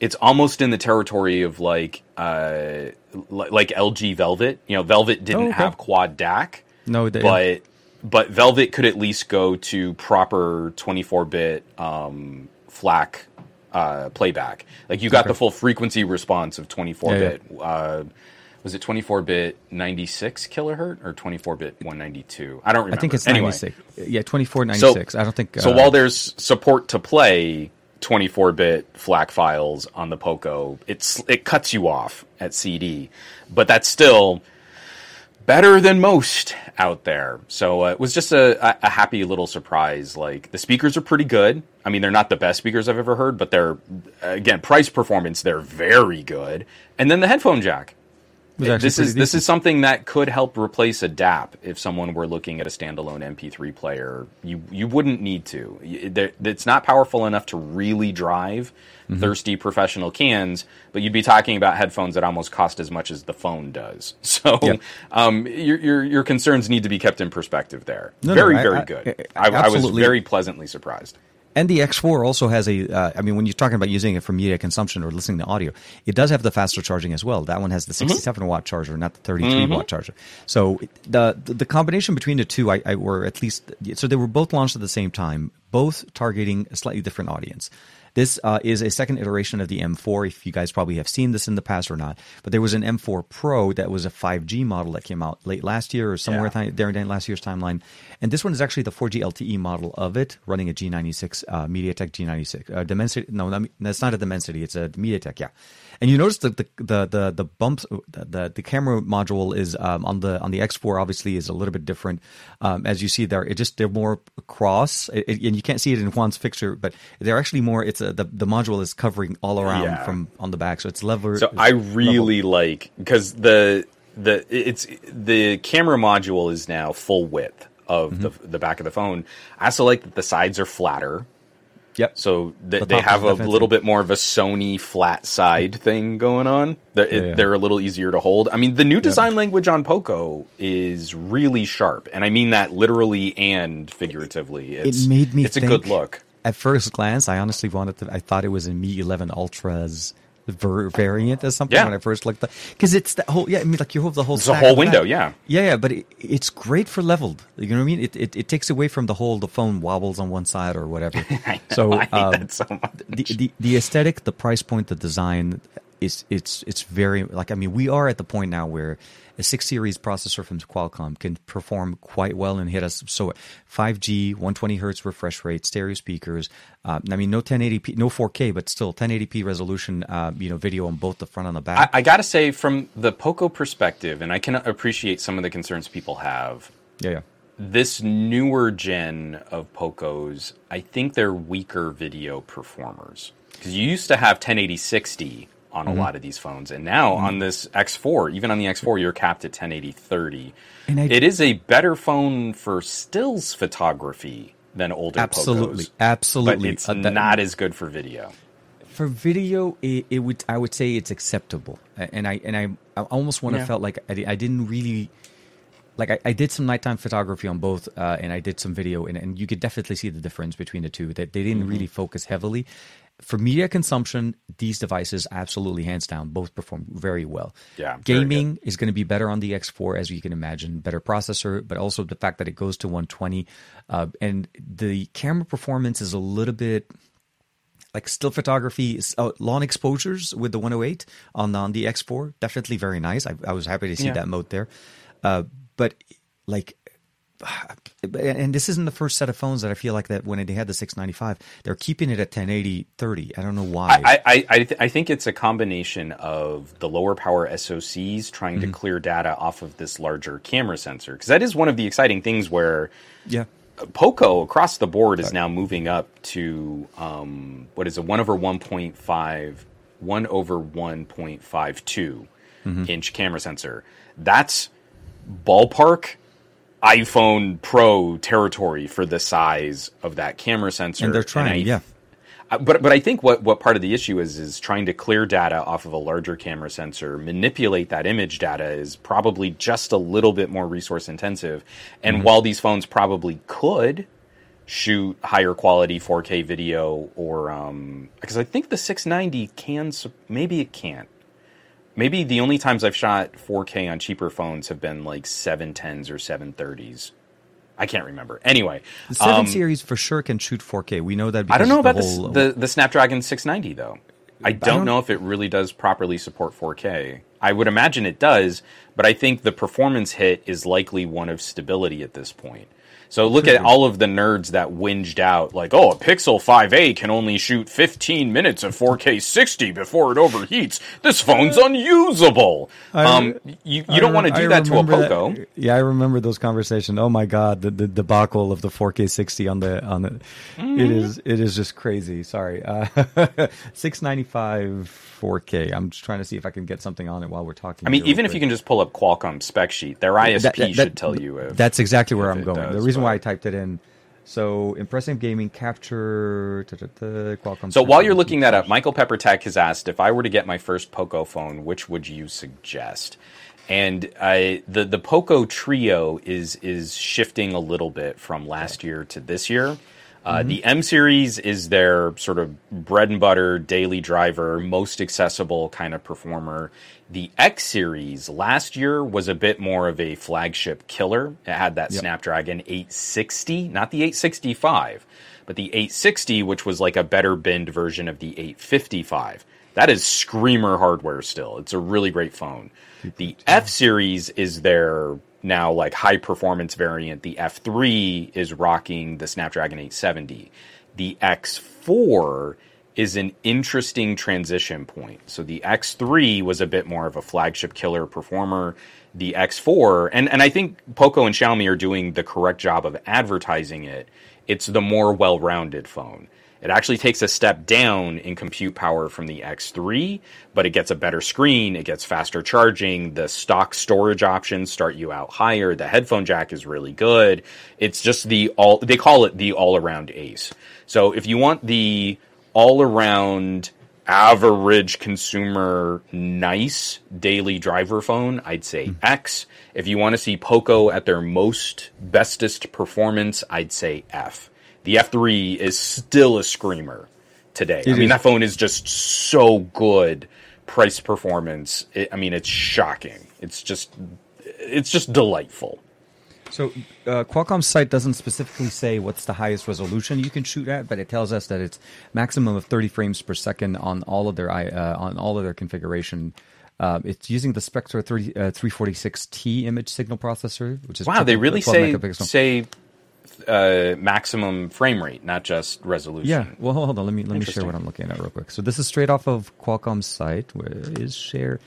it's almost in the territory of like uh, like LG Velvet. You know, Velvet didn't Oh, okay. have quad DAC, No, they, but but Velvet could at least go to proper 24-bit um, FLAC uh, playback. Like you got Okay. the full frequency response of 24-bit. Uh, was it 24-bit 96 kilohertz or 24-bit 192? I don't remember. I think it's anyway. 96. Yeah, 24, 96. I don't think. So uh, while there's support to play 24-bit FLAC files on the Poco, it's it cuts you off at CD, but that's still better than most out there. So uh, it was just a, a- a happy little surprise. Like the speakers are pretty good. I mean, they're not the best speakers I've ever heard, but they're again price performance. They're very good. And then the headphone jack. This is this is something that could help replace a DAP if someone were looking at a standalone MP3 player. You you wouldn't need to. It's not powerful enough to really drive Mm-hmm. thirsty professional cans, but you'd be talking about headphones that almost cost as much as the phone does. So Yeah. um, your, your your concerns need to be kept in perspective there. No, no, very I- very good. I- I, I was very pleasantly surprised. And the X4 also has a, uh, I mean, when you're talking about using it for media consumption or listening to audio, it does have the faster charging as well. That one has the Mm-hmm. 67 watt charger, not the 33 watt charger. So the, the the combination between the two, I, I were at least, so they were both launched at the same time, both targeting a slightly different audience. This uh, is a second iteration of the M4. If you guys probably have seen this in the past or not, but there was an M4 Pro that was a 5G model that came out late last year or somewhere Yeah. there in last year's timeline. And this one is actually the 4G LTE model of it, running a G96, uh, MediaTek G96. Uh, Dimensity, no, that's not a Dimensity. It's a MediaTek, yeah. And you notice that the the the, the bumps, the, the camera module is um, on the on the X4 obviously is a little bit different. Um, as you see there, it just they're more cross, it, it- and you can't see it in Juan's picture, but they're actually more. It's a, the the module is covering all around Yeah. from on the back, so it's level. So it's I level. really like because the the it's the camera module is now full width of Mm-hmm. the the back of the phone. I also like that the sides are flatter, Yep. so th- The they have a definitely- little bit more of a Sony flat side thing going on. They're, it- yeah. they're a little easier to hold. I mean, the new design language on Poco is really sharp, and I mean that literally and figuratively. It's, it made me It's think, a good look. At first glance, I honestly wanted to. I thought it was a Mi 11 Ultra's ver- variant or something Yeah. when I first looked. at Because it's the whole. Yeah, I mean, like you have the whole. It's a whole window, that. yeah. Yeah, yeah, but it, it's great for leveled. You know what I mean? It, it it takes away from the whole the phone wobbles on one side or whatever. I know, so I um, that so much. the, the the aesthetic, the price point, the design is it's it's very like I mean we are at the point now where a six series processor from Qualcomm can perform quite well and hit us. So 5G 120 hertz refresh rate stereo speakers uh, I mean no 1080p no 4K but still 1080p resolution uh, you know video on both the front and the back. I, I got to say, from the Poco perspective, and I can appreciate some of the concerns people have. yeah yeah. This newer gen of Pocos, I think they're weaker video performers. Because you used to have 1080 60 on Mm-hmm. a lot of these phones, and now on this X4, even on the X4, you're capped at 1080 30. And I- it is a better phone for stills photography than older phones. absolutely Pocos, absolutely but it's Uh, that- not as good for video. for video it, it would i would say it's acceptable and i and i, I almost want to Yeah. felt like I, I didn't really like I, I did some nighttime photography on both uh, and i did some video and, and you could definitely see the difference between the two that they didn't really focus heavily for media consumption, these devices absolutely hands down both perform very well. Yeah, gaming is going to be better on the X4 as you can imagine, better processor, but also the fact that it goes to 120, uh, and the camera performance is a little bit like still photography, uh, long exposures with the 108 on on the X4, definitely very nice. I, I was happy to see Yeah. that mode there, uh, but like and this isn't the first set of phones that I feel like that when they had the 695, they're keeping it at 1080 30. I don't know why. I, I, I, th- I think it's a combination of the lower power SoCs trying Mm-hmm. to clear data off of this larger camera sensor. Because that is one of the exciting things where yeah. Poco across the board is now moving up to um, what is it, 1 over 1.5, 1 over 1.52 Mm-hmm. inch camera sensor. That's ballpark iPhone Pro territory for the size of that camera sensor. And they're trying, I- yeah. uh, But but I think what, what part of the issue is is trying to clear data off of a larger camera sensor, manipulate that image data is probably just a little bit more resource intensive. And Mm-hmm. while these phones probably could shoot higher quality 4K video, or um, because I think the 690 can, maybe it can't. Maybe the only times I've shot 4K on cheaper phones have been like 710s or 730s. I can't remember. Anyway, The 7 um, series for sure can shoot 4K. We know that I don't know the about whole, the, the the Snapdragon 690 though. I don't, don't- know if it really does properly support 4K. I would imagine it does, but I think the performance hit is likely one of stability at this point. So look at all of the nerds that whinged out like, "Oh, a Pixel 5a can only shoot 15 minutes of 4K 60 before it overheats. This phone's unusable." um, you you don't want to do that to a Poco. yeah, I remember those conversations. Oh my god, the, the debacle of the 4K 60 on the on the Mm-hmm. it is it is just crazy. Sorry. Uh, 695 4K. I'm just trying to see if I can get something on it while we're talking. I mean, even if you can just pull up Qualcomm spec sheet, their ISP That- that- should that- tell you if That's exactly where I'm going. the does, reason why I typed it in. So impressive gaming capture. da, da, da, Qualcomm. So while you're looking that up, Michael Pepper Tech has asked if I were to get my first Poco phone, which would you suggest? And I, the the Poco Trio is is shifting a little bit from last year to this year. Uh, The M series is their sort of bread and butter daily driver, most accessible kind of performer. The X series last year was a bit more of a flagship killer. It had that Snapdragon 860, not the 865, but the 860, which was like a better binned version of the 855. That is screamer hardware still. It's a really great phone. The F series is their now like high performance variant. The F3 is rocking the Snapdragon 870. The X4 is an interesting transition point. So the X3 was a bit more of a flagship killer performer. The X4, and, and I think Poco and Xiaomi are doing the correct job of advertising it. It's the more well rounded phone. It actually takes a step down in compute power from the X3, but it gets a better screen, it gets faster charging, the stock storage options start you out higher, the headphone jack is really good. It's just the all they call it the all-around ace. So if you want the all-around average consumer nice daily driver phone, I'd say hmm. X. If you want to see Poco at their most bestest performance, I'd say F. The F3 is still a screamer today. I mean, is. that phone is just so good price performance. It, I mean, it's shocking. It's just it's just delightful. So uh, Qualcomm's site doesn't specifically say what's the highest resolution you can shoot at, but it tells us that it's maximum of 30 frames per second on all of their uh, on all of their configuration. Uh, it's using the Spectra 30, uh, 346T image signal processor, which is Wow, they really 12 say say uh, maximum frame rate, not just resolution. Yeah. Well, hold on. Let me let me share what I'm looking at real quick. So this is straight off of Qualcomm's site. Where is share?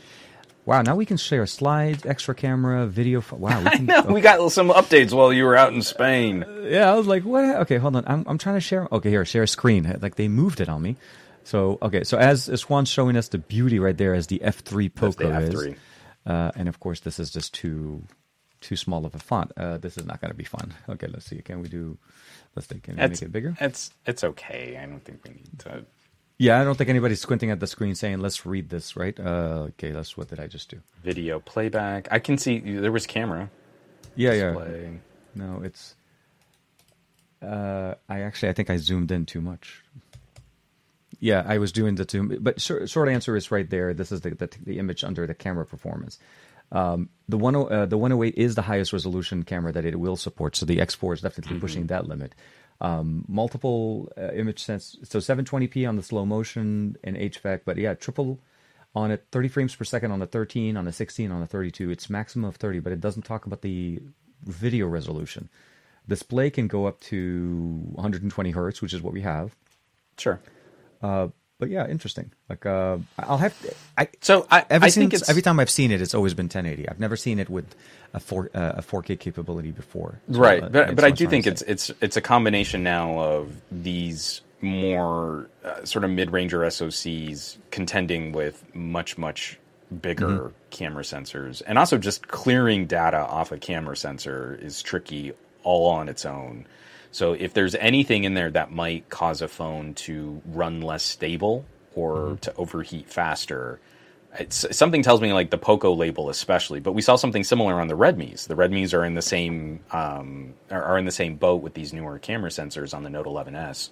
Wow. Now we can share slides, extra camera, video. Wow. We can, No, we got some updates while you were out in Spain. yeah, I was like, what? Okay, hold on. I'm, I'm trying to share. Okay, here, share a screen. Like they moved it on me. So okay, so as as Juan's showing us the beauty right there as the F3 That's the is, F3. uh, and of course this is just too too small of a font. Uh, this is not going to be fun. Okay, let's see. Can we do? Let's see. Can we It's, make it bigger? It's it's okay. I don't think we need to. Yeah, I don't think anybody's squinting at the screen saying, "Let's read this." Right? Uh, okay, let's. What did I just do? Video playback. I can see there was camera. Yeah, yeah. No, it's. Uh, I actually, I think I zoomed in too much. Yeah, I was doing the two, but short, short answer is right there. This is the, the, the image under the camera performance. Um, the one uh, the 108 is the highest resolution camera that it will support, so the X4 is definitely mm-hmm. pushing that limit. Um, multiple uh, image sense, so 720p on the slow motion and HVAC, but yeah, triple on it, 30 frames per second on the 13, on the 16, on the 32. It's maximum of 30, but it doesn't talk about the video resolution. Display can go up to 120 hertz, which is what we have. Sure. Uh, but yeah, interesting. Like uh, I'll have to, I so I, I since, think it's every time I've seen it, it's always been 1080. I've never seen it with a four uh, a 4K capability before. So, right, uh, but but I do think it's it's it's a combination now of these more uh, sort of mid-ranger SoCs contending with much much bigger mm-hmm. camera sensors, and also just clearing data off a camera sensor is tricky all on its own. So if there's anything in there that might cause a phone to run less stable or mm-hmm. to overheat faster, it's, something tells me like the Poco label especially, but we saw something similar on the Redmi's. The Redmi's are in the same um, are in the same boat with these newer camera sensors on the Note 11s.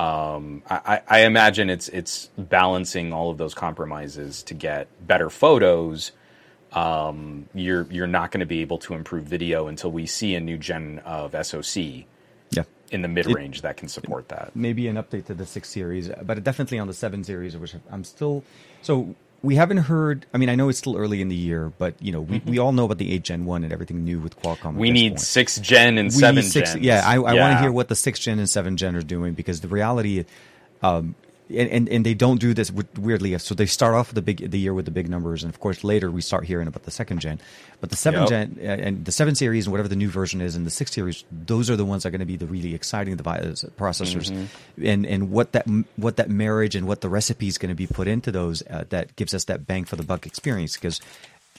Um, I, I, imagine it's it's balancing all of those compromises to get better photos. Um, you're you're not going to be able to improve video until we see a new gen of SoC. In the mid range that can support that. Maybe an update to the six series, but definitely on the seven series, which I'm still so we haven't heard. I mean, I know it's still early in the year, but you know, we, mm-hmm. we all know about the eight Gen one and everything new with Qualcomm. We need point. six Gen and we seven Gen. Yeah, I, I yeah. want to hear what the six Gen and seven Gen are doing because the reality, um, and, and, and they don't do this weirdly. So they start off the big the year with the big numbers, and of course later we start hearing about the second gen. But the seven yep. gen uh, and the seven series and whatever the new version is, and the six series, those are the ones that are going to be the really exciting devices, processors, mm-hmm. and and what that what that marriage and what the recipe is going to be put into those uh, that gives us that bang for the buck experience because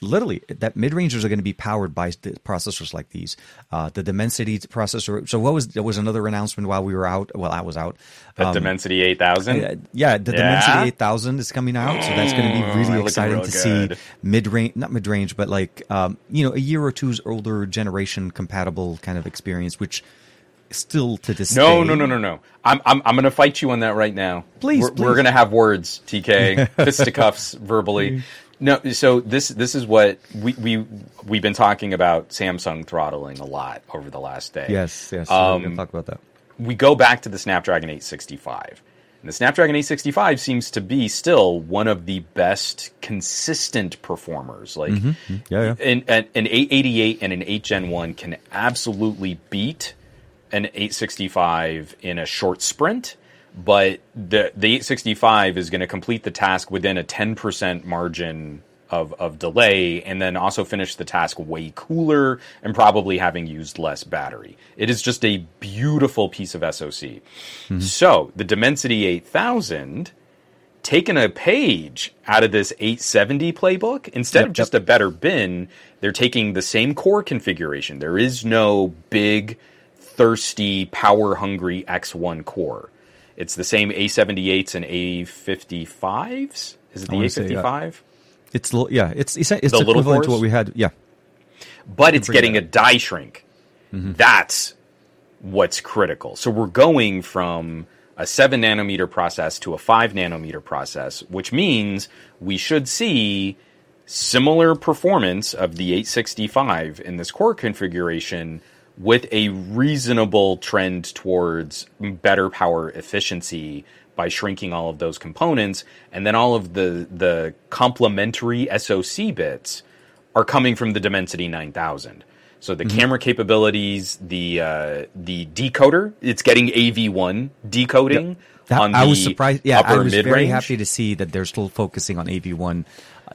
literally that mid rangers are going to be powered by processors like these. Uh, the Dimensity processor. So what was there was another announcement while we were out. Well, I was out. The um, Dimensity eight thousand. Uh, yeah, the yeah? Dimensity eight thousand is coming out. So that's going to be really oh, exciting to good. see mid range, not mid range, but like um, you know a year or two's older generation compatible kind of experience, which still to this no day. no no no no i'm i'm, I'm going to fight you on that right now please we're, please. we're going to have words tk fisticuffs verbally no, so this this is what we we we've been talking about Samsung throttling a lot over the last day. Yes, yes, um, we can talk about that. We go back to the Snapdragon 865. And the Snapdragon 865 seems to be still one of the best consistent performers. Like, mm-hmm. mm-hmm. yeah, yeah. An, an, an 888 and an 8 Gen 1 can absolutely beat an 865 in a short sprint but the the 865 is going to complete the task within a 10% margin of, of delay and then also finish the task way cooler and probably having used less battery. It is just a beautiful piece of SoC. Mm-hmm. So the Dimensity 8000 taken a page out of this 870 playbook instead yep, of just yep. a better bin they're taking the same core configuration there is no big thirsty power hungry x1 core it's the same A78s and A55s. Is it the A55? It's yeah, it's it's, it's equivalent to what we had. Yeah, but it's getting a die shrink. Mm-hmm. That's what's critical. So we're going from a seven nanometer process to a five nanometer process, which means we should see similar performance of the 865 in this core configuration with a reasonable trend towards better power efficiency by shrinking all of those components and then all of the the complementary SoC bits are coming from the Dimensity 9000. So the mm-hmm. camera capabilities, the uh, the decoder, it's getting AV1 decoding yep. that, on the I was surprised. Yeah, I was very happy to see that they're still focusing on AV1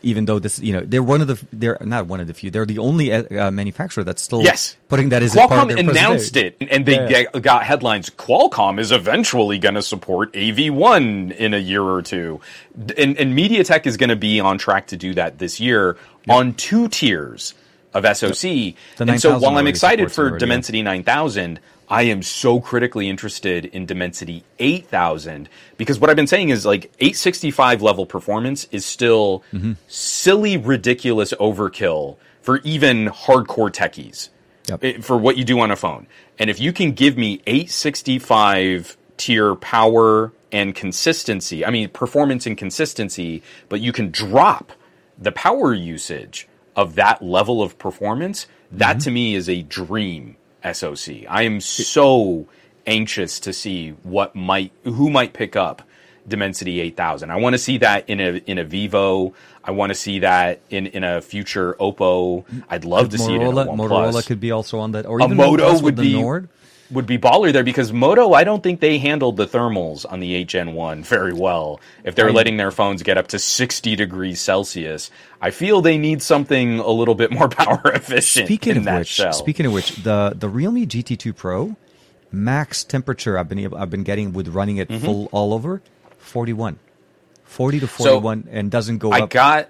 even though this, you know, they're one of the, they're not one of the few, they're the only uh, manufacturer that's still yes. putting that as Qualcomm announced it, and they yeah. got headlines. Qualcomm is eventually going to support AV1 in a year or two, and, and MediaTek is going to be on track to do that this year yep. on two tiers of SoC. Yep. And so while I'm excited for Dimensity 9000, I am so critically interested in Dimensity 8000 because what I've been saying is like 865 level performance is still mm-hmm. silly, ridiculous overkill for even hardcore techies yep. Eh, for what you do on a phone. And if you can give me 865 tier power and consistency. I mean, performance and consistency, but you can drop the power usage of that level of performance. That Mm-hmm. to me is a dream SoC. I am so anxious to see what might who might pick up Dimensity 8000. I want to see that in a in a Vivo. I want to see that in in a future Oppo. I'd love to see it in a Motorola, OnePlus Motorola could be also on that, or a even Moto OnePlus with would the be Nord. Would be baller there because Moto, I don't think they handled the thermals on the HN1 very well. If they're letting their phones get up to 60 degrees Celsius, I feel they need something a little bit more power efficient Speaking in of that which, shell. speaking of which, the the Realme GT2 Pro max temperature I've been able, I've been getting with running it Mm-hmm. full all over, forty one. 40 to 41 and doesn't go I up. got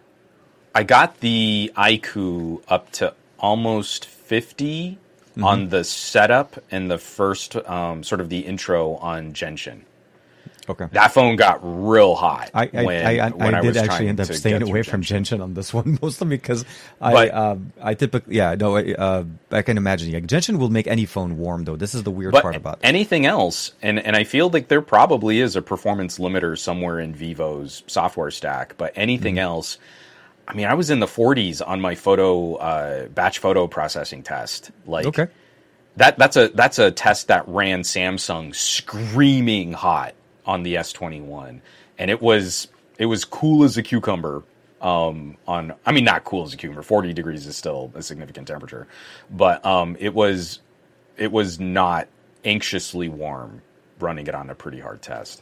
I got the iQOO up to almost 50 Mm-hmm. on the setup and the first um, sort of the intro on Genshin. okay. That phone got real hot I, I, when, I, I, when I, did actually end up staying away from Genshin. Genshin on this one, mostly because I But- um, I typically yeah no uh, I can imagine yeah Genshin will make any phone warm though. This is the weird part about it. anything else, and and I feel like there probably is a performance limiter somewhere in Vivo's software stack. But anything Mm-hmm. else, I mean, I was in the 40s on my photo uh, batch photo processing test. Like Okay. that that's a that's a test that ran Samsung screaming hot on the S21, and it was it was cool as a cucumber. Um, on I mean, not cool as a cucumber. 40 degrees is still a significant temperature, but um, it was it was not anxiously warm running it on a pretty hard test.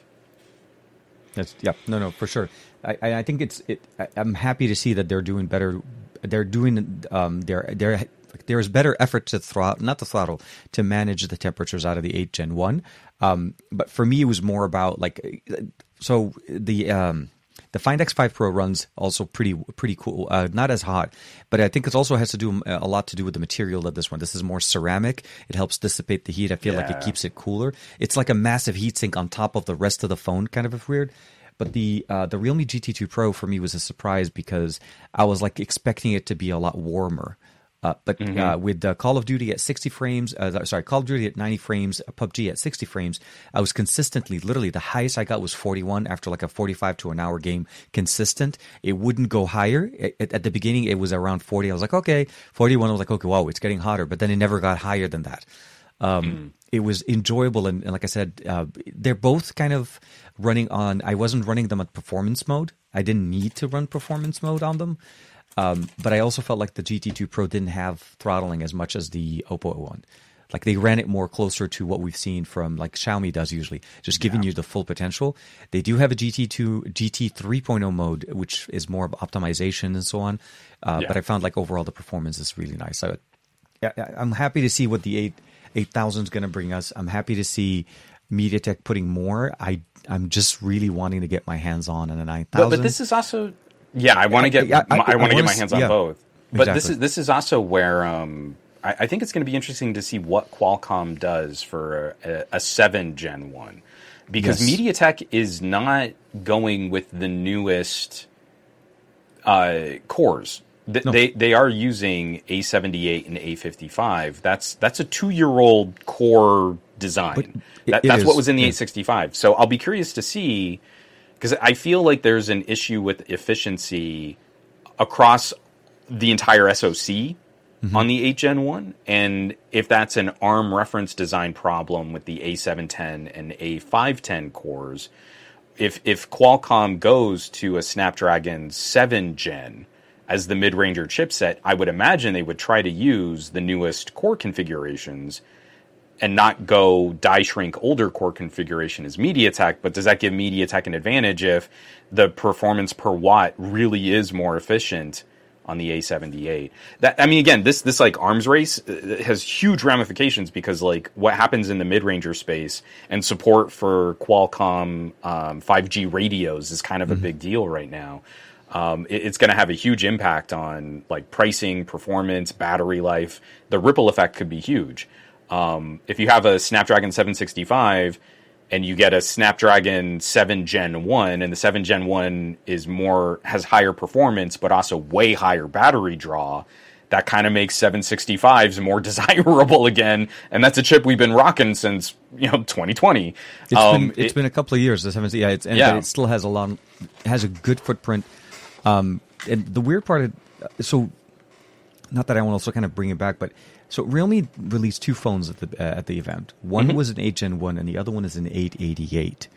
That's, yeah, no, no, for sure. I, I think it's. It, I, I'm happy to see that they're doing better. They're doing. Um, they're they're there's better effort to throttle, not to throttle, to manage the temperatures out of the eight Gen one. Um, but for me, it was more about like, so the um. The Find X5 Pro runs also pretty pretty cool. Uh, not as hot, but I think it also has to do a lot to do with the material of this one. This is more ceramic. It helps dissipate the heat. I feel like it keeps it cooler. It's like a massive heatsink on top of the rest of the phone, kind of weird. But the uh, the Realme GT2 Pro for me was a surprise because I was like expecting it to be a lot warmer. Uh, but uh, with uh, Call of Duty at 60 frames, uh, sorry, Call of Duty at 90 frames, uh, PUBG at 60 frames, I was consistently, literally, the highest I got was 41 after like a 45 to an hour game, consistent. It wouldn't go higher. At, at the beginning, it was around 40. I was like, okay, 41. I was like, okay, wow, it's getting hotter. But then it never got higher than that. Um, It was enjoyable, and, and like I said, uh, they're both kind of running on. I wasn't running them at performance mode. I didn't need to run performance mode on them, um, but I also felt like the GT2 Pro didn't have throttling as much as the Oppo one. Like they ran it more closer to what we've seen from like Xiaomi does usually, just giving you the full potential. They do have a GT2 GT 3.0 mode, which is more of optimization and so on. Uh, Yeah. But I found like overall the performance is really nice. I, yeah, yeah, I'm happy to see what the eight eight thousand is going to bring us. I'm happy to see MediaTek putting more. I I'm just really wanting to get my hands on a nine But, but this is also yeah. I want to get Yeah, I- I, I want to get my hands on yeah, both. But this is this is also where um, I, I think it's going to be interesting to see what Qualcomm does for a, a seven Gen one, because Yes. MediaTek is not going with the newest uh, cores. Th- No. They they are using A78 and A55. That's that's a two year old core design. it- That, it that's what was in the yeah. 865. So I'll be curious to see because I feel like there's an issue with efficiency across the entire SoC Mm-hmm. on the 8 Gen 1. And if that's an ARM reference design problem with the A710 and A510 cores, if if Qualcomm goes to a Snapdragon 7 Gen as the mid-ranger chipset, I would imagine they would try to use the newest core configurations and not go die shrink older core configuration as MediaTek, but does that give MediaTek an advantage if the performance per watt really is more efficient on the A78? That I mean again, this this like arms race uh, has huge ramifications because like what happens in the mid-ranger space and support for Qualcomm um, 5G radios is kind of a big deal right now. Um, it- it's going to have a huge impact on like pricing, performance, battery life. The ripple effect could be huge. Um, if you have a Snapdragon 765 and you get a Snapdragon 7 Gen 1 and the 7 Gen 1 is more has higher performance but also way higher battery draw, that kind of makes 765s more desirable again, and that's a chip we've been rocking since you know 2020. It's um, been it's it, been a couple of years. The 7 yeah, it's, and, yeah. it still has a lot, has a good footprint. Um, and the weird part, of, so not that I want to also kind of bring it back, but so Realme released two phones at the uh, at the event. One mm-hmm. was an 8 Gen 1, and the other one is an 888.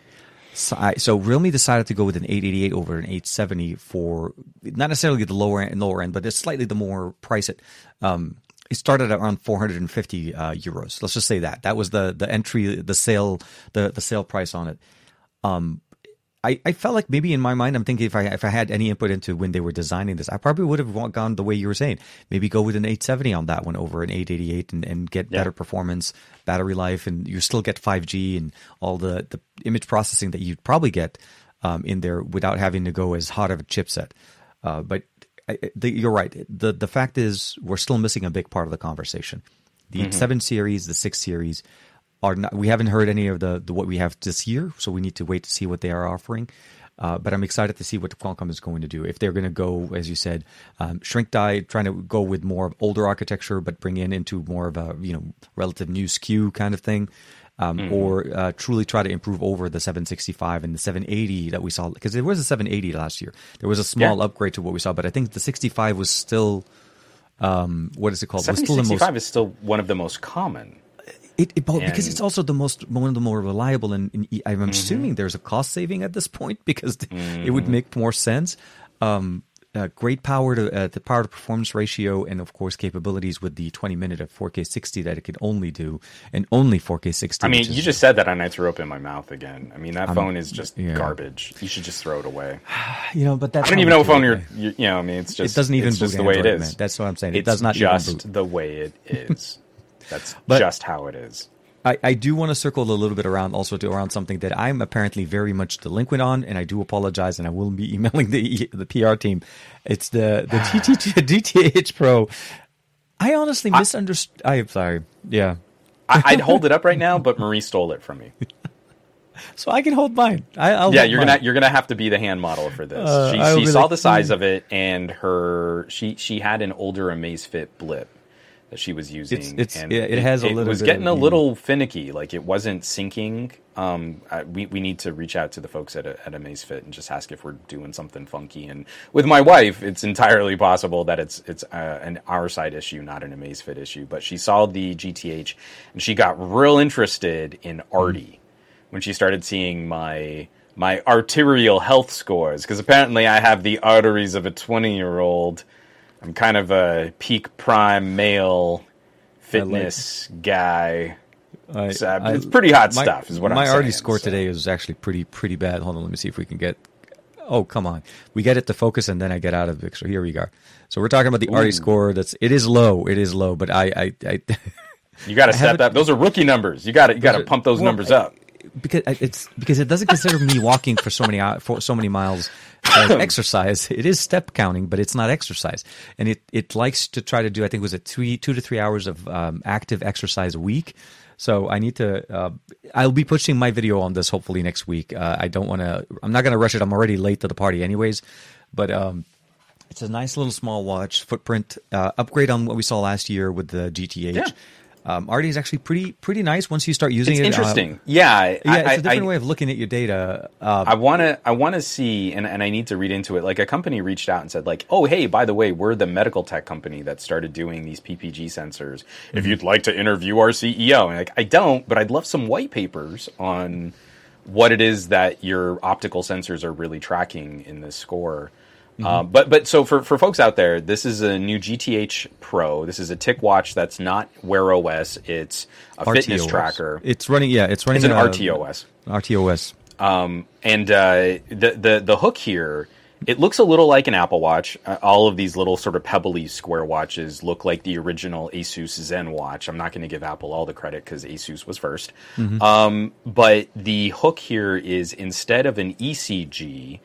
So, I, so Realme decided to go with an 888 over an 870 for not necessarily the lower end, lower end, but it's slightly the more price it. Um, it started at around 450 uh, euros. Let's just say that that was the the entry, the sale, the the sale price on it. Um, I, I felt like maybe in my mind, I'm thinking if I if I had any input into when they were designing this, I probably would have gone the way you were saying. Maybe go with an 870 on that one over an 888 and, and get yeah. better performance, battery life, and you still get 5G and all the, the image processing that you'd probably get um, in there without having to go as hot of a chipset. Uh, but I, the, you're right. The the fact is, we're still missing a big part of the conversation. The mm-hmm. 7 series, the 6 series, are not, we haven't heard any of the, the, what we have this year, so we need to wait to see what they are offering. Uh, but I'm excited to see what Qualcomm is going to do. If they're going to go, as you said, um, shrink die, trying to go with more of older architecture, but bring in into more of a you know relative new SKU kind of thing, um, mm-hmm. or uh, truly try to improve over the 765 and the 780 that we saw because there was a 780 last year. There was a small yeah. upgrade to what we saw, but I think the 65 was still. Um, what is it called? 765 is still one of the most common. It, it because it's also the most one of the more reliable, and, and I'm mm-hmm. assuming there's a cost saving at this point because mm-hmm. it would mm-hmm. make more sense. Um, uh, great power to uh, the power to performance ratio, and of course capabilities with the 20 minute of 4K 60 that it can only do, and only 4K 60. I mean, you just said that, and I threw up in my mouth again. I mean, that phone is just yeah. garbage. You should just throw it away. you know, but that's I don't even know what phone you're. You, you, know, I mean, it's just it doesn't even it's just the way it is. Man. That's what I'm saying. It does not just the way it is. That's but just how it is. I, I do want to circle a little bit around also to around something that I'm apparently very much delinquent on, and I do apologize, and I will be emailing the the PR team. It's the the GTH Pro. I honestly misunderstood. I'm sorry. Yeah, I, would hold it up right now, but Marie stole it from me. so I can hold mine. I, will yeah, you're mine. gonna you're gonna have to be the hand model for this. Uh, she, she saw like, the size mm. of it, and her she she had an older Amazfit Bip that she was using. It's, it's and yeah, it, it has a little. It was getting a little finicky. Like it wasn't syncing. Um, I, we we need to reach out to the folks at at Amazfit and just ask if we're doing something funky. And with my wife, it's entirely possible that it's it's uh, an our side issue, not an Amazfit issue. But she saw the GTH and she got real interested in Arty mm. when she started seeing my my arterial health scores because apparently I have the arteries of a twenty year old I'm kind of a peak prime male fitness like, guy. I, so, I, it's pretty hot my, stuff, is what my I'm saying. My score so. today is actually pretty pretty bad. Hold on, let me see if we can get. Oh come on, we get it to focus, and then I get out of it. So here we go. So we're talking about the Ooh. Score. That's it is low. It is low, but I I. I you got to step. Up. Those are rookie numbers. You got to you got to pump those well, numbers up because it's because it doesn't consider me walking for so many for so many miles as exercise. It is step counting, but it's not exercise. And it it likes to try to do. I think it was a three two to three hours of um, active exercise a week. So I need to. Uh, I'll be pushing my video on this hopefully next week. Uh, I don't want to. I'm not going to rush it. I'm already late to the party, anyways. But um, it's a nice little small watch footprint uh, upgrade on what we saw last year with the GTH. Yeah um, is actually pretty pretty nice once you start using it's it. Interesting, uh, yeah, yeah. I, it's a different I, way of looking at your data. Uh, I want to I want to see, and, and I need to read into it. Like a company reached out and said, like, oh hey, by the way, we're the medical tech company that started doing these PPG sensors. Mm-hmm. If you'd like to interview our CEO, and like I don't, but I'd love some white papers on what it is that your optical sensors are really tracking in this score. Mm-hmm. Um, but but so for, for folks out there, this is a new GTH Pro. This is a TicWatch that's not Wear OS. It's a RTOS. fitness tracker. It's running. Yeah, it's running. It's an uh, RTOS. RTOS. Um, and uh, the the the hook here. It looks a little like an Apple Watch. Uh, all of these little sort of pebbly square watches look like the original Asus ZenWatch. I'm not going to give Apple all the credit because Asus was 1st mm-hmm. um, but the hook here is instead of an ECG,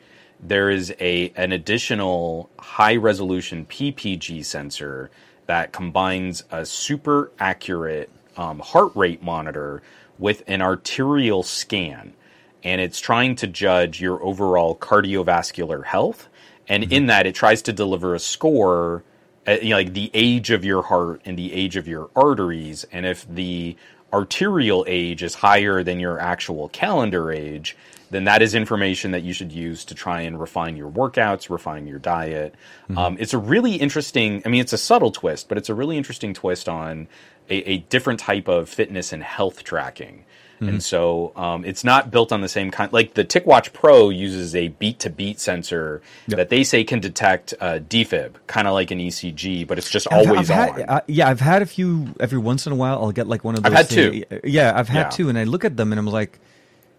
there is a an additional high resolution PPG sensor that combines a super accurate um, heart rate monitor with an arterial scan, and it's trying to judge your overall cardiovascular health. And mm-hmm. in that, it tries to deliver a score uh, you know, like the age of your heart and the age of your arteries, and if the arterial age is higher than your actual calendar age, then that is information that you should use to try and refine your workouts, refine your diet. Mm-hmm. Um, it's a really interesting, I mean, it's a subtle twist, but it's a really interesting twist on a, a different type of fitness and health tracking. Mm-hmm. And so um, it's not built on the same kind. Like the TicWatch Pro uses a beat to beat sensor yep. that they say can detect uh, defib, kind of like an ECG, but it's just I've, always I've on. Had, uh, yeah, I've had a few every once in a while. I'll get like one of those. I've had two. Yeah, I've had yeah. two, and I look at them and I'm like,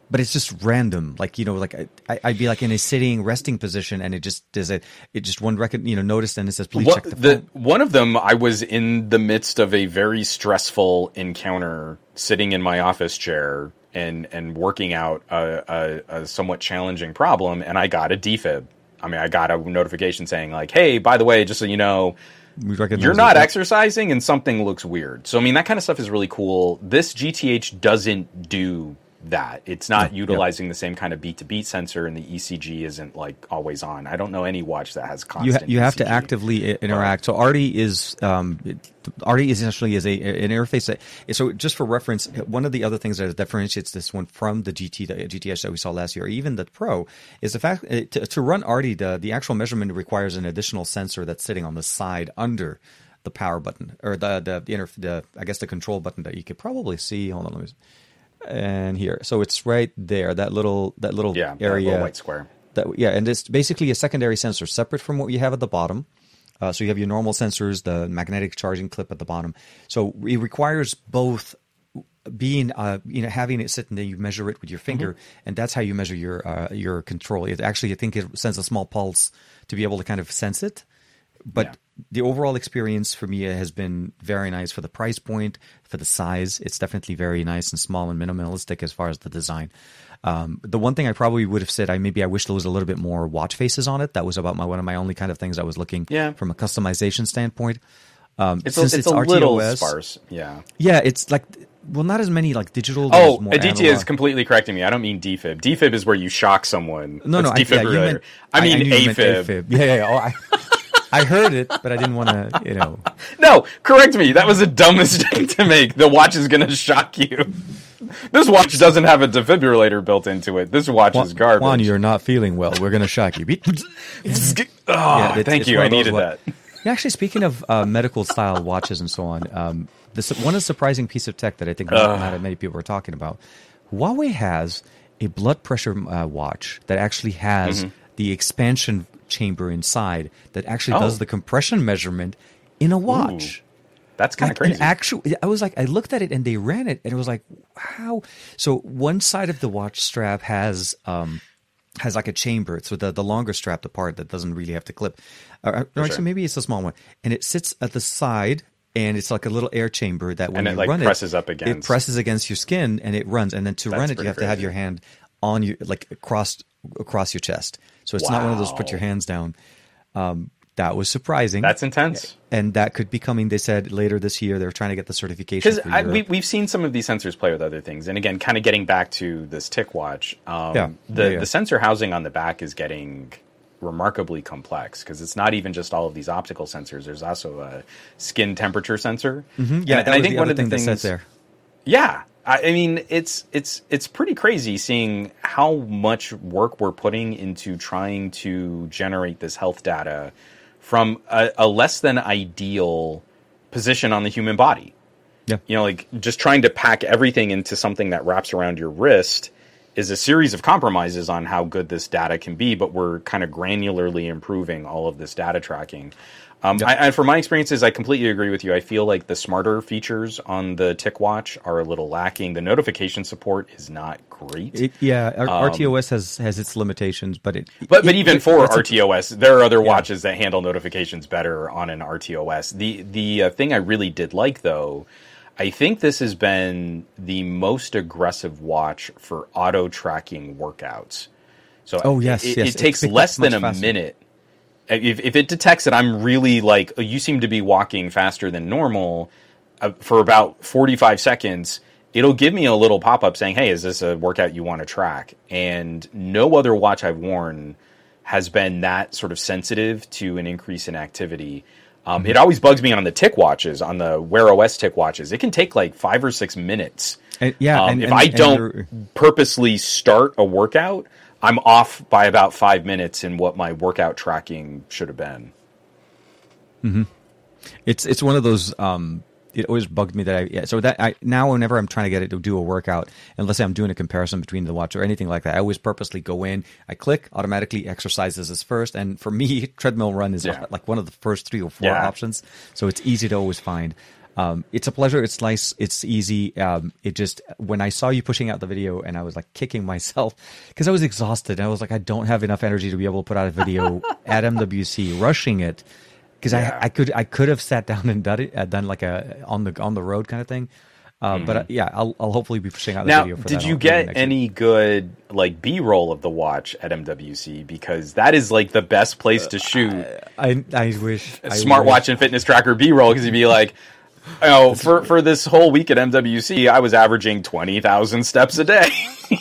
but it's just random. Like you know, like I, would be like in a sitting resting position, and it just does it. It just one record, you know, notice, and it says, "Please what, check the, the phone." One of them, I was in the midst of a very stressful encounter, sitting in my office chair and and working out a, a, a somewhat challenging problem, and I got a defib. I mean, I got a notification saying like, "Hey, by the way, just so you know." You're not exercising and something looks weird. So I mean that kind of stuff is really cool. This GTH doesn't do that. It's not utilizing the same kind of beat to beat sensor, and the ECG isn't like always on. I don't know any watch that has constant. You, ha- you have to actively interact. So Arty is um, Arty essentially is a an interface that. So just for reference, one of the other things that differentiates this one from the GT the GTH that we saw last year, even the Pro, is the fact uh, to, to run Arty the the actual measurement requires an additional sensor that's sitting on the side under the power button or the the, the, inter, the I guess the control button that you could probably see. Hold on, let me and here. So it's right there, that little that little yeah, area, little white square. That yeah, and it's basically a secondary sensor separate from what you have at the bottom. Uh, so you have your normal sensors, the magnetic charging clip at the bottom. So it requires both being uh, you know having it sit and then you measure it with your finger mm-hmm. and that's how you measure your uh, your control it actually i think it sends a small pulse to be able to kind of sense it but yeah. the overall experience for me has been very nice for the price point, for the size. It's definitely very nice and small and minimalistic as far as the design. Um, the one thing I probably would have said, I maybe I wish there was a little bit more watch faces on it. That was about my one of my only kind of things I was looking yeah. from a customization standpoint. Um, it's a, it's, it's a RTOS, little sparse. Yeah, yeah, it's like well, not as many like digital. Oh, DT is completely correcting me. I don't mean defib. Defib is where you shock someone. No, That's no, defibrillator. I, yeah, meant, I mean I, I AFib. AFib. Yeah, yeah. yeah. Oh, I, I heard it, but I didn't want to, you know. No, correct me. That was a dumb mistake to make. The watch is going to shock you. This watch doesn't have a defibrillator built into it. This watch Juan, is garbage. Juan, you're not feeling well. We're going to shock you. oh, yeah, it's, thank it's you. I needed that. Yeah, actually, speaking of uh, medical style watches and so on, um, this one surprising piece of tech that I think uh. not many people are talking about. Huawei has a blood pressure uh, watch that actually has mm-hmm. the expansion chamber inside that actually oh. does the compression measurement in a watch. Ooh. That's kind of crazy. Actual, I was like, I looked at it and they ran it, and it was like, how? So one side of the watch strap has um, has like a chamber, so the the longer strap, the part that doesn't really have to clip. Uh, or sure. maybe it's a small one, and it sits at the side, and it's like a little air chamber that when and you like run presses it, up against. it presses against your skin, and it runs. And then to That's run it, you have crazy. to have your hand on your like across across your chest. So it's wow. not one of those put your hands down. Um, that was surprising. That's intense. And that could be coming, they said, later this year. They're trying to get the certification. Because we, we've seen some of these sensors play with other things. And again, kind of getting back to this TicWatch, um, yeah. The, yeah, yeah. the sensor housing on the back is getting remarkably complex because it's not even just all of these optical sensors. There's also a skin temperature sensor. Mm-hmm. Yeah, and, and I think one of the things there. Yeah, I mean, it's it's it's pretty crazy seeing how much work we're putting into trying to generate this health data from a, a less than ideal position on the human body. Yeah. You know, like just trying to pack everything into something that wraps around your wrist is a series of compromises on how good this data can be, but we're kind of granularly improving all of this data tracking. Um, yep. I, I, from my experiences, I completely agree with you. I feel like the smarter features on the TicWatch are a little lacking. The notification support is not great. It, yeah, um, RTOS has has its limitations, but it. But but it, even for RTOS, a, there are other yeah. watches that handle notifications better on an RTOS. The the uh, thing I really did like though. I think this has been the most aggressive watch for auto tracking workouts. So oh yes, it, yes. it takes less than a faster. minute if, if it detects that I'm really like, oh, you seem to be walking faster than normal uh, for about 45 seconds, it'll give me a little pop up saying, hey, is this a workout you want to track? And no other watch I've worn has been that sort of sensitive to an increase in activity. Um, It always bugs me on the TicWatches, on the Wear OS TicWatches. It can take like five or six minutes. And- yeah, Um, and- if and- I don't purposely start a workout, I'm off by about five minutes in what my workout tracking should have been. Hmm. It's it's one of those. Um, it always bugged me that I yeah. So that I now whenever I'm trying to get it to do a workout, and let's say I'm doing a comparison between the watch or anything like that, I always purposely go in, I click, automatically exercises is first, and for me, treadmill run is Yeah. like one of the first three or four Yeah. options. So it's easy to always find. Um, it's a pleasure. It's nice. It's easy. Um, it just when I saw you pushing out the video, and I was like kicking myself because I was exhausted. I was like, I don't have enough energy to be able to put out a video at MWC, rushing it because Yeah. I I could I could have sat down and done it, uh, done like a on the on the road kind of thing. Uh, But uh, yeah, I'll I'll hopefully be pushing out the Now, video. For did you get next week. any good like B roll of the watch at MWC? Because that is like the best place to shoot I I wish smartwatch and fitness tracker B roll because you'd be like, oh, for for this whole week at MWC, I was averaging twenty thousand steps a day.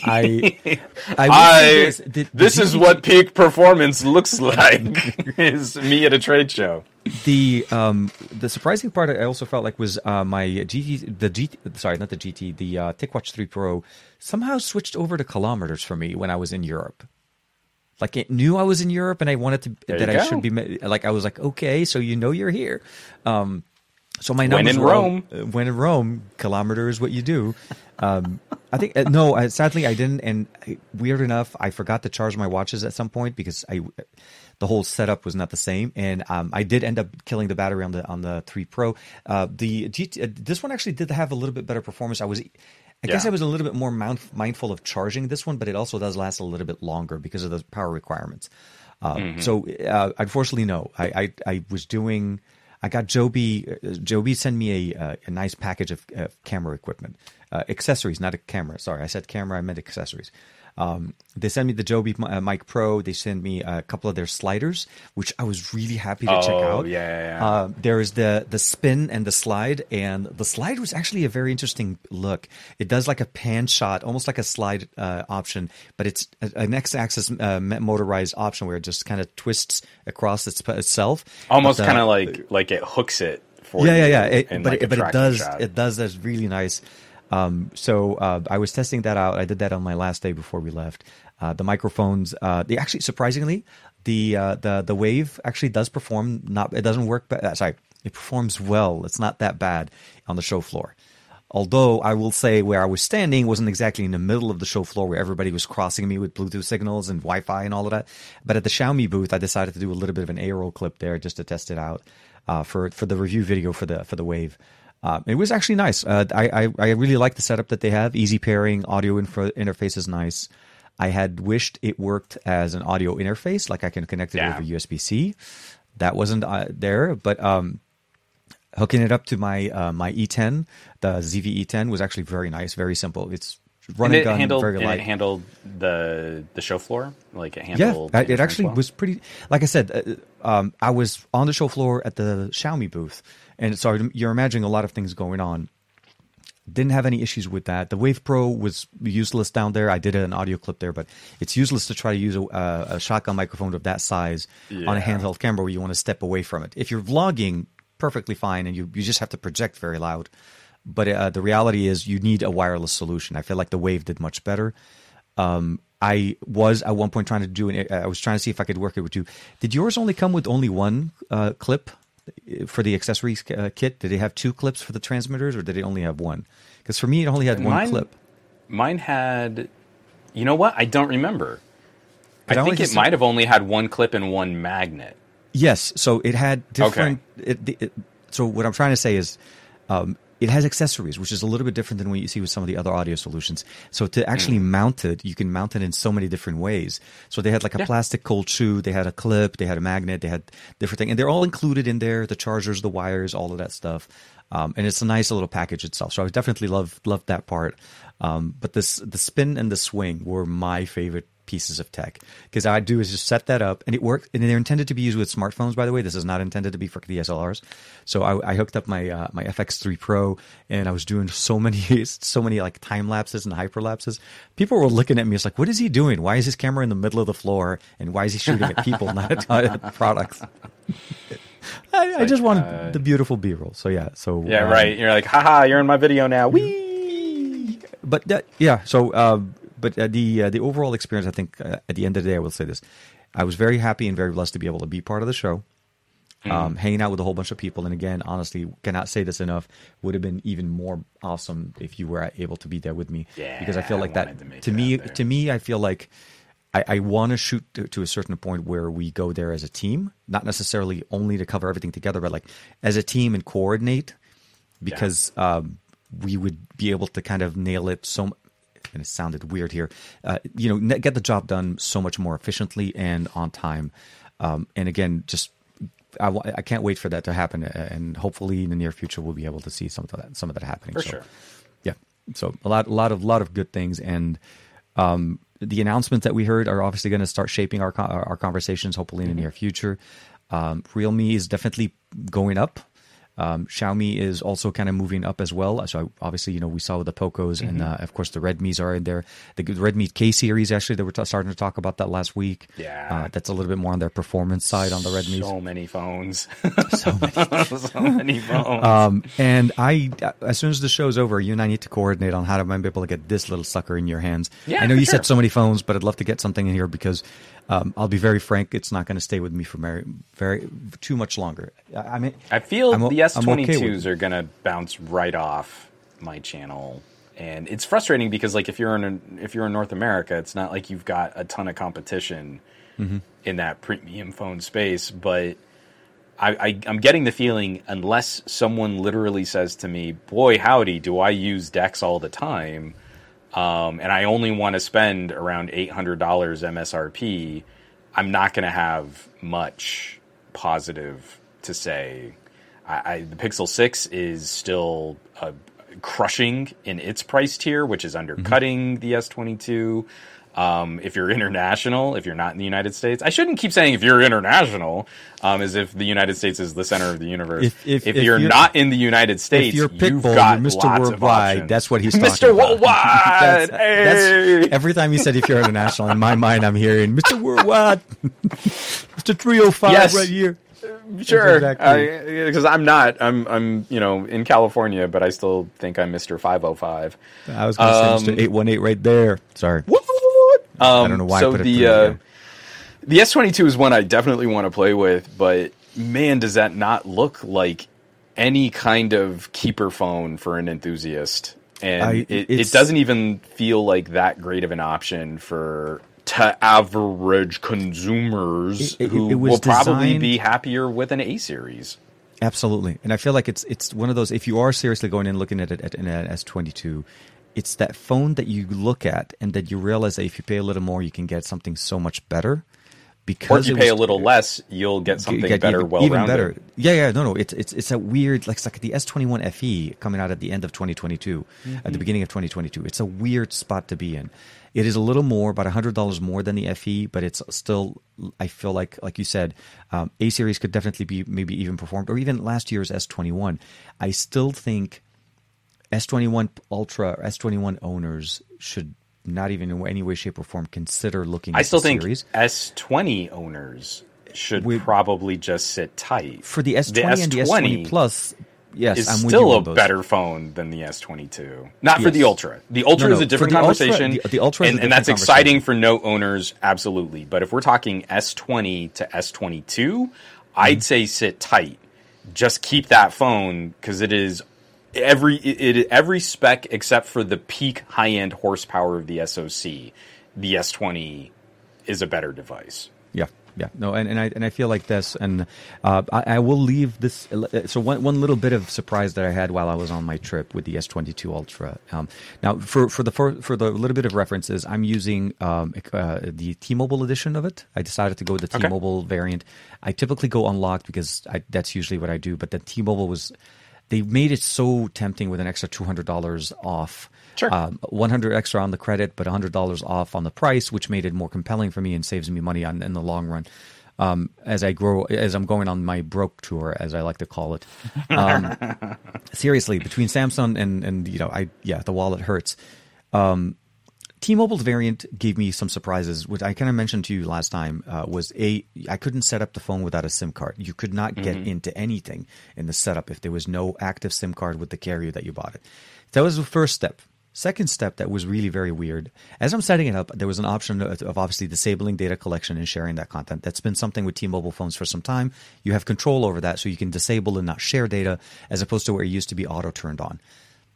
I I, I this, Did- this did is you- what peak performance looks like. is me at a trade show. the um the surprising part I also felt like was uh, my GT the GT sorry not the GT the uh, TicWatch 3 Pro somehow switched over to kilometers for me when I was in Europe. Like it knew I was in Europe and I wanted to There that I go. should be like I was like okay so you know you're here. Um so my When in were all- Rome. uh, when in Rome, kilometer is what you do. Um, I think uh, no. I, sadly, I didn't. And weird enough, I forgot to charge my watches at some point because I, the whole setup was not the same, and um, I did end up killing the battery on the on the three Pro. Uh, the GT, uh, this one actually did have a little bit better performance. I was. I guess I was a little bit more mount, mindful of charging this one, but it also does last a little bit longer because of the power requirements. Um, So, uh, unfortunately, no. I, I, I was doing. I got Joby. Uh, Joby sent me a uh, a nice package of uh, camera equipment, uh, accessories, not a camera. Sorry, I said camera. I meant accessories. Um, they sent me the Joby uh, Mic Pro. They sent me a couple of their sliders, which I was really happy to check Oh, out. yeah, yeah, yeah. Uh, there is the the spin and the slide, and the slide was actually a very interesting look. It does like a pan shot, almost like a slide uh, option, but it's a- an X-axis uh, motorized option where it just kind of twists across its, itself. Almost uh, kind of like like it hooks it for yeah, you. yeah, yeah. It, but like, it, but it does shot. it does that's really nice. Um, so uh, I was testing that out. I did that on my last day before we left. Uh, the microphones, uh, they actually surprisingly, the uh, the the wave actually does perform. Not it doesn't work. But uh, sorry, it performs well. It's not that bad on the show floor. Although I will say where I was standing wasn't exactly in the middle of the show floor where everybody was crossing me with Bluetooth signals and Wi-Fi and all of that. But at the Xiaomi booth, I decided to do a little bit of an A-roll clip there just to test it out uh, for for the review video for the for the Wave. Uh, it was actually nice. Uh, I, I I really like the setup that they have. Easy pairing, audio info, interface is nice. I had wished it worked as an audio interface, like I can connect it Yeah. over USB C. That wasn't uh, there, but um, hooking it up to my uh, my E10, the ZV E10 was actually very nice, very simple. It's running it gun, handled very light. it handled the the show floor like it handled. The it actually influence was pretty. Like I said, uh, um, I was on the show floor at the Xiaomi booth, and so you're imagining a lot of things going on. Didn't have any issues with that. The Wavo Pro was useless down there. I did an audio clip there, but it's useless to try to use a, uh, a shotgun microphone of that size on a handheld camera where you want to step away from it. If you're vlogging, perfectly fine, and you, you just have to project very loud. But uh, the reality is, you need a wireless solution. I feel like the Wave did much better. Um, I was at one point trying to do an. I was trying to see if I could work it with you. Did yours only come with only one uh, clip for the accessories uh, kit? Did it have two clips for the transmitters, or did it only have one? Because for me, it only had one Mine- clip. Mine had. You know what? I don't remember. I I think it might have only had one clip and one magnet. Yes, so it had different. It, the- it, so what I'm trying to say is, um, it has accessories, which is a little bit different than what you see with some of the other audio solutions. So to actually mount it, you can mount it in so many different ways. So they had like a Yeah. plastic cold shoe, they had a clip, they had a magnet, they had different things, and they're all included in there. The chargers, the wires, all of that stuff. Um, and it's a nice little package itself. So I definitely love loved that part. Um, but this the spin and the swing were my favorite pieces of tech because I do is just set that up and it worked. And they're intended to be used with smartphones. By the way, this is not intended to be for the DSLRs. So I, I hooked up my uh, my FX3 Pro and I was doing so many so many like time lapses and hyperlapses. People were looking at me. It's like, what is he doing? Why is his camera in the middle of the floor? And why is he shooting at people, not at, products? I, I just wanted the beautiful B-roll. So yeah, so Yeah, um, right. You're like, haha, you're in my video now. Wee. But that, yeah, so uh, but uh, the uh, the overall experience, I think, uh, at the end of the day, I will say this: I was very happy and very blessed to be able to be part of the show. Mm. Um, hanging out with a whole bunch of people, and again, honestly, cannot say this enough. Would have been even more awesome if you were able to be there with me. Yeah, because I feel like wanted that to to me, to me, I feel like I, I want to shoot to, to a certain point where we go there as a team, not necessarily only to cover everything together, but like as a team and coordinate, because um, we would be able to kind of nail it so. And it sounded weird here. Uh, you know, get the job done so much more efficiently and on time. Um, and again, just I, I can't wait for that to happen, and hopefully in the near future we'll be able to see some of that some of that happening. For so, sure. yeah. So a lot, a lot of, lot of good things, and um, the announcements that we heard are obviously going to start shaping our our conversations. Hopefully in the near future, um, Realme is definitely going up. Um, Xiaomi is also kind of moving up as well. So obviously, you know, we saw with the Pocos and uh, of course the Redmi's are in there. The Redmi K series actually, they were t- starting to talk about that last week. Yeah. uh, that's a little bit more on their performance side on the Redmi's. So many phones. So many. so many phones. Um, and I, as soon as the show's over, you and I need to coordinate on how to be able to get this little sucker in your hands. Yeah, I know you sure. said so many phones, but I'd love to get something in here because um, I'll be very frank, it's not going to stay with me for very, very too much longer. I, I mean, I feel I'm the I'm S22s are going to bounce right off my channel. And it's frustrating because like if you're in if you're in North America, it's not like you've got a ton of competition Mm-hmm. in that premium phone space, but I, I, I'm getting the feeling unless someone literally says to me, "Boy, howdy, do I use DeX all the time?" Um, and I only want to spend around eight hundred dollars MSRP, I'm not going to have much positive to say. I, I, the Pixel Six is still uh, crushing in its price tier, which is undercutting the S22. Um, if you're international, if you're not in the United States, I shouldn't keep saying if you're international, um, as if the United States is the center of the universe. If- if- if you're, you're- not in the United States, if you're you've Pitbull, got you're Mr. Worldwide. That's what he's talking Mr. about. Worldwide. That's, that's- every time you said if you're international, in my mind, I'm hearing Mr. Worldwide, Mr. 305 Yes. right here. sure, because I'm not. I'm I'm you know in California, but I still think I'm Mr. 505. I was going to Um, say Mr. 818 right there. Sorry. What? Um, I don't know why I So put the through, uh, the S22 is one I definitely want to play with, but man, does that not look like any kind of keeper phone for an enthusiast? And I- it, it doesn't even feel like that great of an option for to average consumers It- it- who it will probably be happier with an A series. Absolutely, and I feel like it's it's one of those. If you are seriously going in looking at it at an S twenty two, it's that phone that you look at and that you realize that if you pay a little more, you can get something so much better. Because Or if you pay a little less, you'll get something get better, even, well even better. Yeah, yeah, no, no. It's it's it's a weird like it's like the S twenty one FE coming out at the end of twenty twenty two, at Mm-hmm. the beginning of twenty twenty two. It's a weird spot to be in. It is a little more, about hundred dollars more than the FE, but it's still. I feel like, like you said, um, A series could definitely be maybe even performed, or even last year's S twenty one. I still think S twenty one Ultra, S twenty one owners should not even in any way, shape, or form consider looking. I at still the think series. S20 owners should We- probably just sit tight. for the S20 and the S20 Plus, yes, is I'm with still you a on those. better phone than the S22. Not for the Ultra. The Ultra No, is a different the Ultra- conversation. the- the Ultra and, and that's exciting for note owners, absolutely. But if we're talking S20 to S22, Mm-hmm. I'd say sit tight. Just keep that phone because it is every it, it every spec except for the peak high end horsepower of the SoC. The S20 is a better device. Yeah, yeah, no, and, and I and I feel like this, and uh, I, I will leave this. So one one little bit of surprise that I had while I was on my trip with the S twenty two Ultra. Um, now, for for the for, for the little bit of references, I'm using um, uh, the T-Mobile edition of it. I decided to go with the T-Mobile variant. I typically go unlocked because I, that's usually what I do, but the T-Mobile was. They made it so tempting with an extra two hundred dollars off. Sure. Um, 100 extra on the credit, but $100 off on the price, which made it more compelling for me and saves me money on in the long run. Um, as I grow, as I'm going on my broke tour, as I like to call it. Um, seriously, between Samsung and and you know, I yeah, the wallet hurts. Um, T-Mobile's variant gave me some surprises, which I kind of mentioned to you last time. Uh, was a I couldn't set up the phone without a SIM card. You could not get Mm-hmm. into anything in the setup if there was no active SIM card with the carrier that you bought it. That was the first step. Second step that was really very weird. As I'm setting it up, there was an option of, of obviously disabling data collection and sharing that content. That's been something with T-Mobile phones for some time. You have control over that, so you can disable and not share data, as opposed to where it used to be auto turned on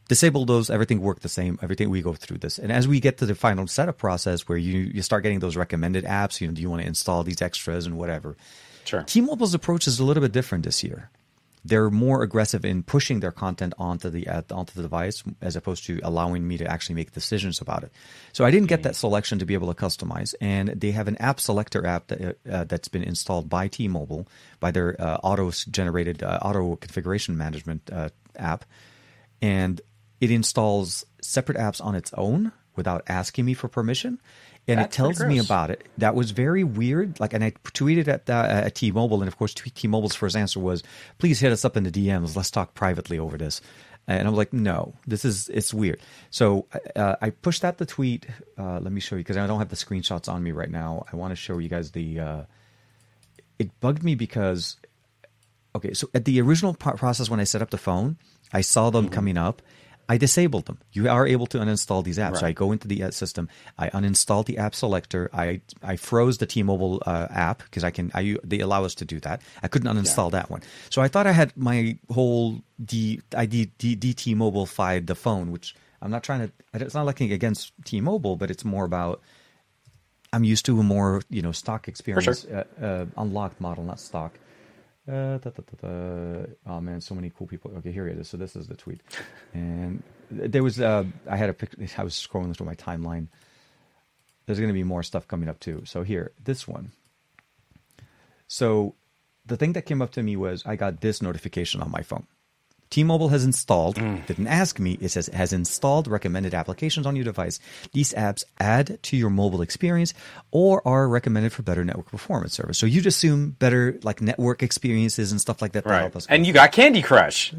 disable those everything worked the same everything we go through this. And as we get to the final setup process where you you start getting those recommended apps you know do you want to install these extras and whatever. Sure. t-mobile's approach is a little bit different this year. They're more aggressive in pushing their content onto the uh, onto the device as opposed to allowing me to actually make decisions about it. So I didn't get that selection to be able to customize, and they have an app selector app that, uh, that's been installed by T-Mobile by their uh, auto generated uh, auto configuration management uh, app, and it installs separate apps on its own without asking me for permission. And That's it tells me about it. That was very weird. Like, and I tweeted at uh, at T-Mobile, and of course, T- T-Mobile's first answer was, "Please hit us up in the DMs. Let's talk privately over this." And I'm like, "No, this is it's weird." So uh, I pushed out the tweet. Uh, let me show you because I don't have the screenshots on me right now. I want to show you guys the. Uh, it bugged me because okay, so at the original process when I set up the phone, I saw them coming up. I disabled them. You are able to uninstall these apps. So I go into the system. I uninstall the app selector. I I froze the T-Mobile uh, app because I can. I they allow us to do that. I couldn't uninstall that one. So I thought I had my whole D I D D, D T-Mobile fied the phone, which I'm not trying to. It's not looking against T-Mobile, but it's more about. I'm used to a more you know stock experience, uh, uh, unlocked model, not stock. Uh, da, da, da. Oh man, so many cool people. Okay, here it is. So this is the tweet, and there was uh, I had a pic. I was scrolling through my timeline. There's going to be more stuff coming up too. So here, this one. So the thing that came up to me was I got this notification on my phone. T-Mobile has installed, didn't ask me, it says it has installed recommended applications on your device. These apps add to your mobile experience or are recommended for better network performance service. So you'd assume better like network experiences and stuff like that to Right. help us. And you got Candy Crush.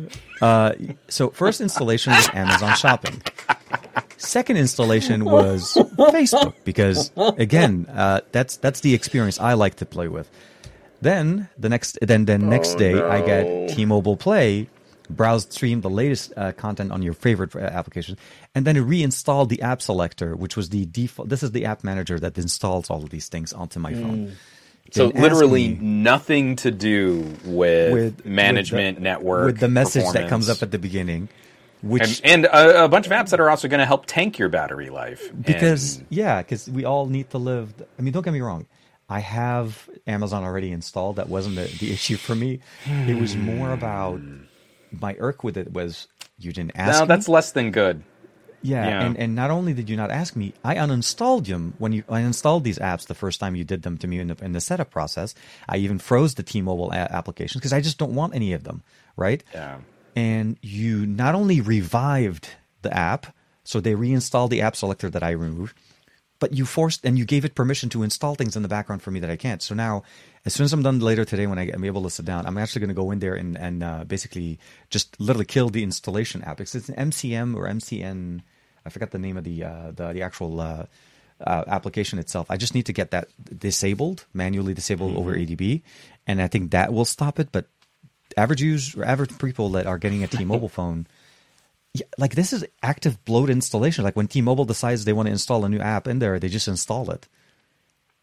So first installation was Amazon Shopping. Second installation was Facebook because again, uh, that's that's the experience I like to play with. Then the next then then next day I get T-Mobile Play, browse stream the latest uh, content on your favorite uh, application, and then it reinstalled the app selector, which was the default. This is the app manager that installs all of these things onto my phone. So literally me nothing to do with, with management, with the, network, with the message that comes up at the beginning, which and, and a, a bunch of apps that are also going to help tank your battery life. because And- yeah because we all need to live i mean don't get me wrong i have amazon already installed that wasn't the, the issue for me it was more about my irk with it was you didn't ask no, me. that's less than good. yeah, yeah. And, and not only did you not ask me i uninstalled them when you i installed these apps the first time you did them to me in the, in the setup process i even froze the t-mobile a- applications because i just don't want any of them right Yeah. and you not only revived the app, so they reinstalled the app selector that I removed, but you forced and you gave it permission to install things in the background for me that I can't. So now, as soon as I'm done later today, when I am able to sit down, I'm actually going to go in there and and uh, basically just literally kill the installation app. because it's an MCM or MCN. I forgot the name of the uh, the, the actual. Uh, uh, application itself. I just need to get that disabled, manually disabled over ADB, and I think that will stop it. But average use or average people that are getting a T-Mobile phone, yeah, like this is active bloat installation. Like when T-Mobile decides they want to install a new app in there, they just install it.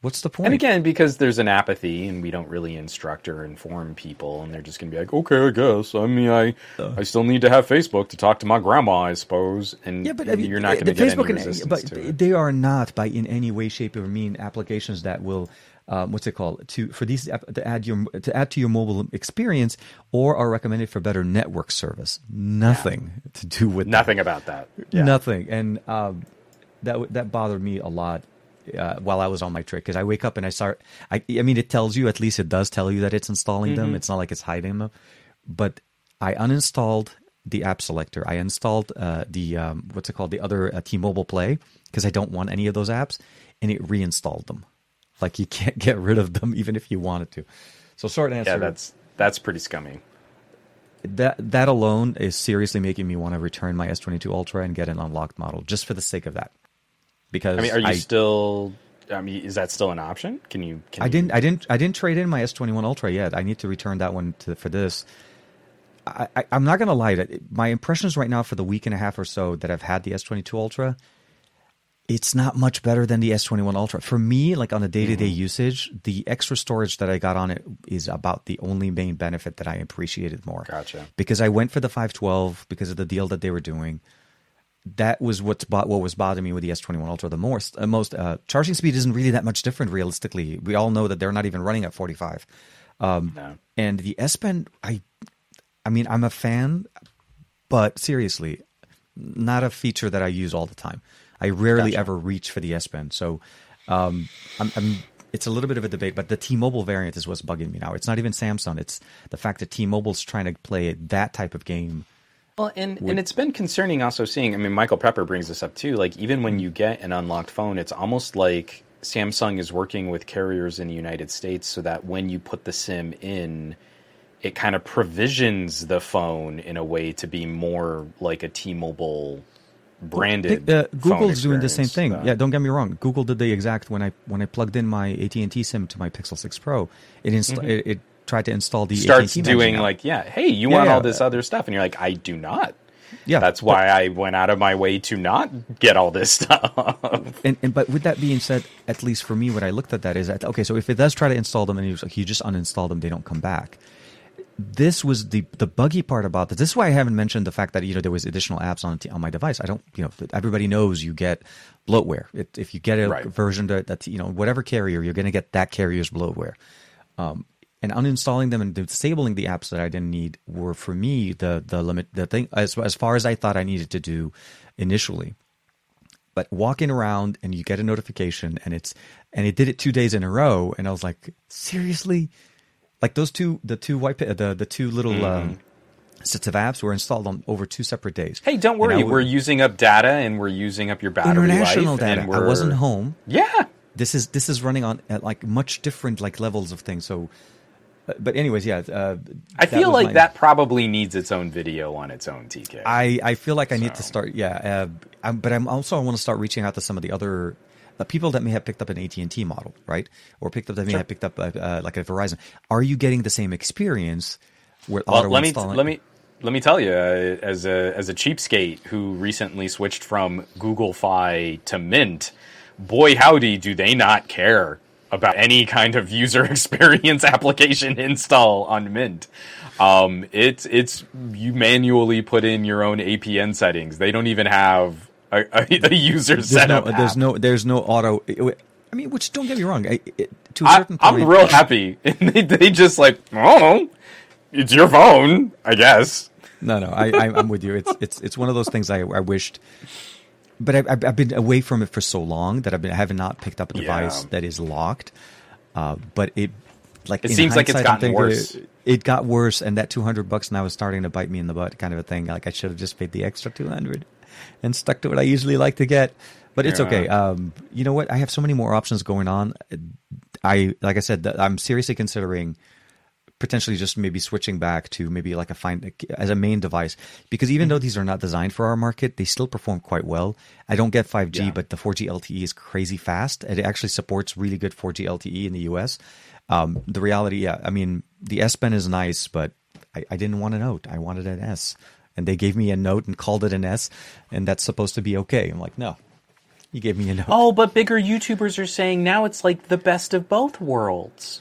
What's the point? And again, because there's an apathy and we don't really instruct or inform people, and they're just going to be like, okay, I guess. I mean, I I still need to have Facebook to talk to my grandma, I suppose. And yeah, but I mean, you're not going to get Facebook any and- but to it. they are not by in any way, shape, or mean applications that will. Um, what's it called to for these to add your to add to your mobile experience or are recommended for better network service. Nothing to do with that. Nothing about that. Yeah. Nothing, and um, that that bothered me a lot uh, while I was on my trip because I wake up and I start. I, I mean, it tells you at least it does tell you that it's installing them. It's not like it's hiding them, but I uninstalled the app selector. I installed uh, the um, what's it called the other uh, T-Mobile Play because I don't want any of those apps, and it reinstalled them. Like you can't get rid of them even if you wanted to. So short answer. Yeah, that's that's pretty scummy. that that alone is seriously making me want to return my S22 Ultra and get an unlocked model just for the sake of that. Because I mean, are you still? I mean, is that still an option? Can you? Can I didn't. I didn't. I didn't trade in my S twenty one Ultra yet. I need to return that one to, for this. I, I, I'm not gonna lie. that My impressions right now for the week and a half or so that I've had the S twenty two Ultra, it's not much better than the S twenty one Ultra for me. Like on a day to day usage, the extra storage that I got on it is about the only main benefit that I appreciated more. Gotcha. Because I went for the five twelve because of the deal that they were doing that was what's bo- what was bothering me with the S21 Ultra the most. Uh, most uh, charging speed isn't really that much different realistically. We all know that they're not even running at 45. Um, No. And the S Pen, I, I mean, I'm a fan, but seriously, not a feature that I use all the time. I rarely Gotcha. ever reach for the S Pen, so um, I'm, I'm. It's a little bit of a debate, but the T-Mobile variant is what's bugging me now. It's not even Samsung. It's the fact that T-Mobile's trying to play that type of game. Well, and, and it's been concerning also seeing. I mean, Michael Pepper brings this up too. Like, even when you get an unlocked phone, it's almost like Samsung is working with carriers in the United States so that when you put the SIM in, it kind of provisions the phone in a way to be more like a T-Mobile branded. Uh, Google's doing the same thing. but- Yeah, don't get me wrong. Google did the exact when I when I plugged in my AT and T SIM to my Pixel 6 Pro, it insta- it, it tried to install the starts AT&T doing like, yeah, hey, you Yeah, want yeah. all this other stuff, and you're like, I do not. yeah. That's why I went out of my way to not get all this stuff. And, and but with that being said, at least for me, what I looked at that is that okay, so if it does try to install them and you, you just uninstall them, they don't come back. This was the the buggy part about this. This is why I haven't mentioned the fact that you know there was additional apps on on my device. I don't you know everybody knows you get bloatware it, if you get a Right. version that that's you know whatever carrier you're going to get that carrier's bloatware. Um, and uninstalling them and disabling the apps that I didn't need were for me the the limit the thing as as far as I thought I needed to do initially but walking around and you get a notification and it's and it did it two days in a row and i was like seriously like those two the two white the the two little um, sets of apps were installed on over two separate days Hey, don't worry. I w- we're using up data and we're using up your battery international life. data i wasn't home Yeah. this is this is running on at like much different like levels of things so but anyways yeah uh, I feel like my- that probably needs its own video on its own, TK. I, I feel like I need to start, yeah. Uh, I'm, but I'm also I want to start reaching out to some of the other uh, people that may have picked up an AT and T model, right, or picked up that may Sure. have picked up uh, uh, like a Verizon. Are you getting the same experience? With well, auto let me let me let me tell you, uh, as a as a cheapskate who recently switched from Google Fi to Mint, boy howdy, do they not care about any kind of user experience application install on Mint. Um, it's it's you manually put in your own APN settings. They don't even have a, a, a user There's setup. no, there's no there's no auto. I mean, which don't get me wrong. I, it, to a I, certain point, I'm real happy. They, they just like, oh, it's your phone, I guess. No, no, I, I, I'm with you. It's it's it's one of those things I, I wished, but I, I've, I've been away from it for so long that I've been I have not picked up a device Yeah. that is locked. Uh, but it like It seems like it's gotten worse. It, it got worse, and that 200 bucks now is starting to bite me in the butt, kind of a thing. Like I should have just paid the extra 200 and stuck to what I usually like to get. But it's Yeah. okay. Um, you know what? I have so many more options going on. I like I said, I'm seriously considering potentially just maybe switching back to maybe like a find as a main device. Because even though these are not designed for our market they still perform quite well. I don't get 5g Yeah. but the 4g lte is crazy fast it actually supports really good 4g lte in the us um, the reality yeah i mean the s pen is nice but I, I didn't want a note i wanted an s. And they gave me a note and called it an s and that's supposed to be okay. I'm like no. You gave me a note. Oh, but bigger YouTubers are saying now it's like the best of both worlds.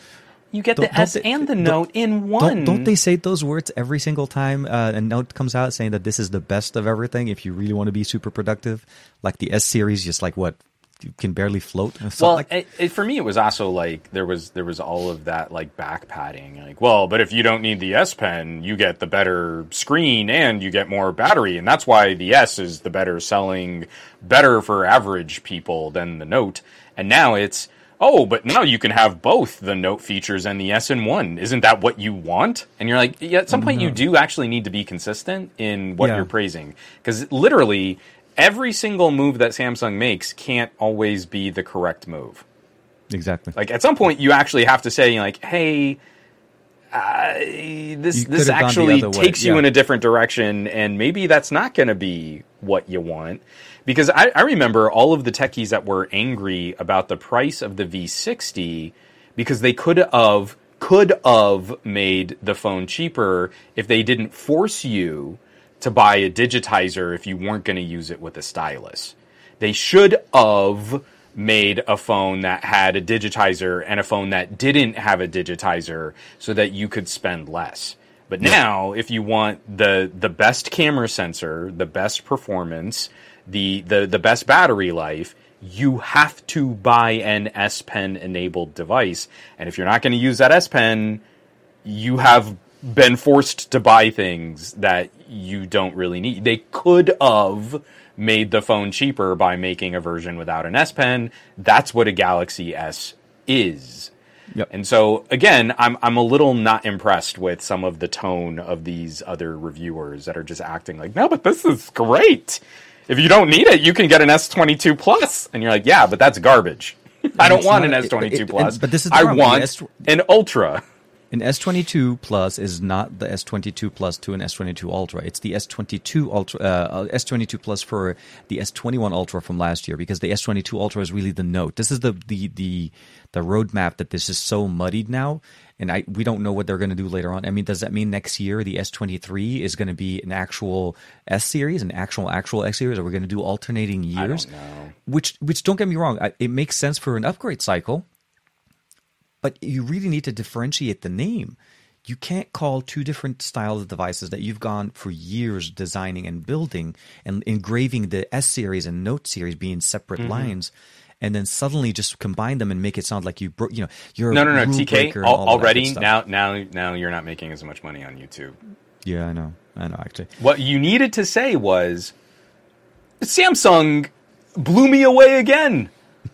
You get Don't- the don't S they- and the Note in one. Don't, don't they say those words every single time uh, a note comes out saying that this is the best of everything if you really want to be super productive? Like the S series, just like what you can barely float. Well, like, it, it, for me, it was also like there was there was all of that like back padding. Like, well, but if you don't need the S Pen, you get the better screen and you get more battery, and that's why the S is the better selling, better for average people than the Note. And now it's oh, but now you can have both the Note features and the S in one. Isn't that what you want? And you're like, yeah. At some point, you do actually need to be consistent in what Yeah. you're praising because literally every single move that Samsung makes can't always be the correct move. exactly. Like at some point, you actually have to say like, "Hey, uh, this this could've gone the actually takes you in a different direction, and maybe that's not going to be what you want. Because I, I remember all of the techies that were angry about the price of the V60 because they could have could have made the phone cheaper if they didn't force you to buy a digitizer if you weren't going to use it with a stylus. They should have made a phone that had a digitizer and a phone that didn't have a digitizer so that you could spend less. But now, if you want the the best camera sensor, the best performance, the the the best battery life, you have to buy an S Pen enabled device. And if you're not going to use that S Pen, you have been forced to buy things that you don't really need. They could have made the phone cheaper by making a version without an S Pen. That's what a Galaxy S is. Yep. And so again, I'm I'm a little not impressed with some of the tone of these other reviewers that are just acting like, "No, but this is great. If you don't need it, you can get an S22 Plus." And you're like, "Yeah, but that's garbage. I don't want not- an S22 it- it- Plus. but this is the I problem. Want S- an Ultra." An S22 Plus is not the S22 Plus to an S22 Ultra. It's the S22 Ultra, uh, S22 Plus for the S21 Ultra from last year because the S22 Ultra is really the note. This is the the the the roadmap that this is so muddied now, and I we don't know what they're going to do later on. I mean, does that mean next year the S23 is going to be an actual S series, an actual actual X series, or we're going to do alternating years? Which which don't get me wrong, it makes sense for an upgrade cycle but you really need to differentiate the name. You can't call two different styles of devices that you've gone for years designing and building and engraving the S series and Note series being separate Mm-hmm. lines, and then suddenly just combine them and make it sound like you broke. You know, you're No, no, no. TK al- all of that good already now, now, now you're not making as much money on YouTube. Yeah, I know. I know. Actually, What you needed to say was, Samsung blew me away again.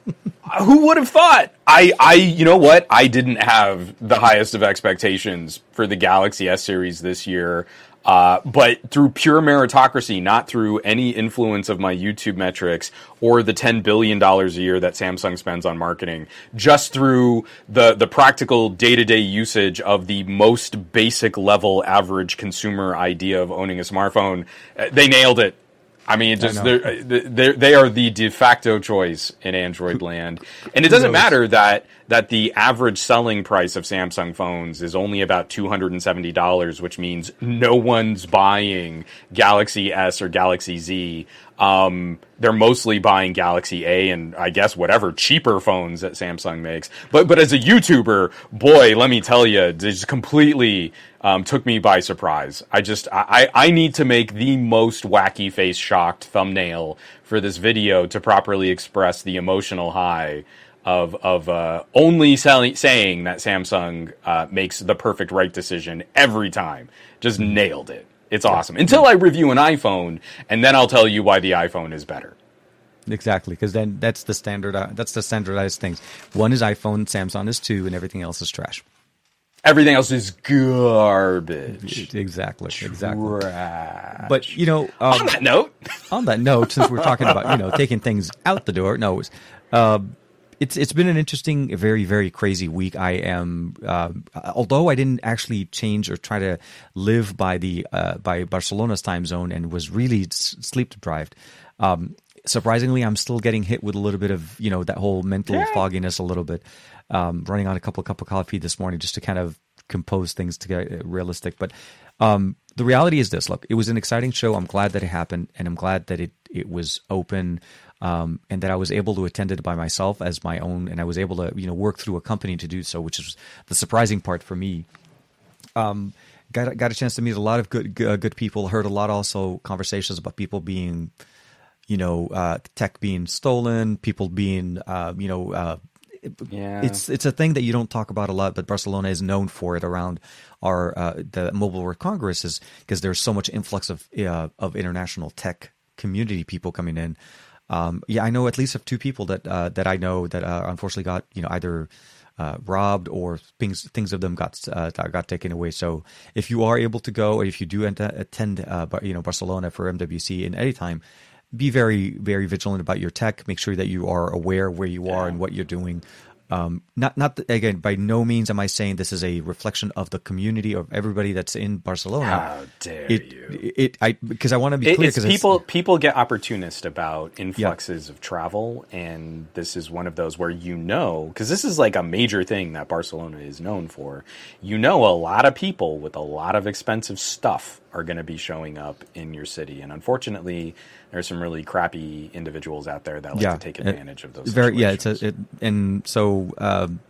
Who would have thought? I, I, you know what? I didn't have the highest of expectations for the Galaxy S series this year. Uh, but through pure meritocracy, not through any influence of my YouTube metrics or the $10 billion a year that Samsung spends on marketing, just through the, the practical day to day usage of the most basic level average consumer idea of owning a smartphone, uh, they nailed it. I mean, it just they're, they're, they are the de facto choice in Android land, and it doesn't matter that that the average selling price of Samsung phones is only about two hundred and seventy dollars, which means no one's buying Galaxy S or Galaxy Z. Um, they're mostly buying Galaxy A and I guess whatever cheaper phones that Samsung makes. But but as a YouTuber, boy, let me tell you, just completely um, took me by surprise. I just I, I need to make the most wacky face shocked thumbnail for this video to properly express the emotional high of of uh, only selling, saying that Samsung uh, makes the perfect right decision every time. Just nailed it. It's awesome. Until I review an iPhone, and then I'll tell you why the iPhone is better. exactly, because then that's the standard. Uh, that's the standardized things. One is iPhone, Samsung is two, and everything else is trash. Everything else is garbage. Exactly, exactly. Trash. But you know, um, on that note, on that note, since we're talking about you know taking things out the door, no, it's, uh, it's it's been an interesting, very very crazy week. I am, uh, although I didn't actually change or try to live by the uh, by Barcelona's time zone and was really sleep deprived. Um, surprisingly, I'm still getting hit with a little bit of you know that whole mental Yeah. fogginess a little bit. Um, running on a couple of cup of coffee this morning just to kind of compose things to get realistic. But um, the reality is this: look, it was an exciting show. I'm glad that it happened, and I'm glad that it it was open, um, and that I was able to attend it by myself as my own, and I was able to you know work through a company to do so, which is the surprising part for me. Um, got got a chance to meet a lot of good good, good people. Heard a lot also conversations about people being, you know, uh, tech being stolen, people being, uh, you know. Uh, Yeah. it's it's a thing that you don't talk about a lot, but Barcelona is known for it around our uh, the Mobile World Congress is because there's so much influx of uh, of international tech community people coming in. Um, yeah, I know at least of two people that uh, that I know that uh, unfortunately got you know either uh, robbed or things things of them got uh, got taken away. So if you are able to go, or if you do attend uh, you know Barcelona for MWC in any time, be very very vigilant about your tech. Make sure that you are aware where you are and what you're doing. Um, not not again. By no means am I saying this is a reflection of the community of everybody that's in Barcelona. How dare it, you? It, I because I want to be It- clear because people people get opportunist about influxes of travel, and this is one of those where you know because this is like a major thing that Barcelona is known for. You know, a lot of people with a lot of expensive stuff are going to be showing up in your city, and unfortunately, there's some really crappy individuals out there that like to take it- advantage of those. Very, yeah. It's a, it, and so um,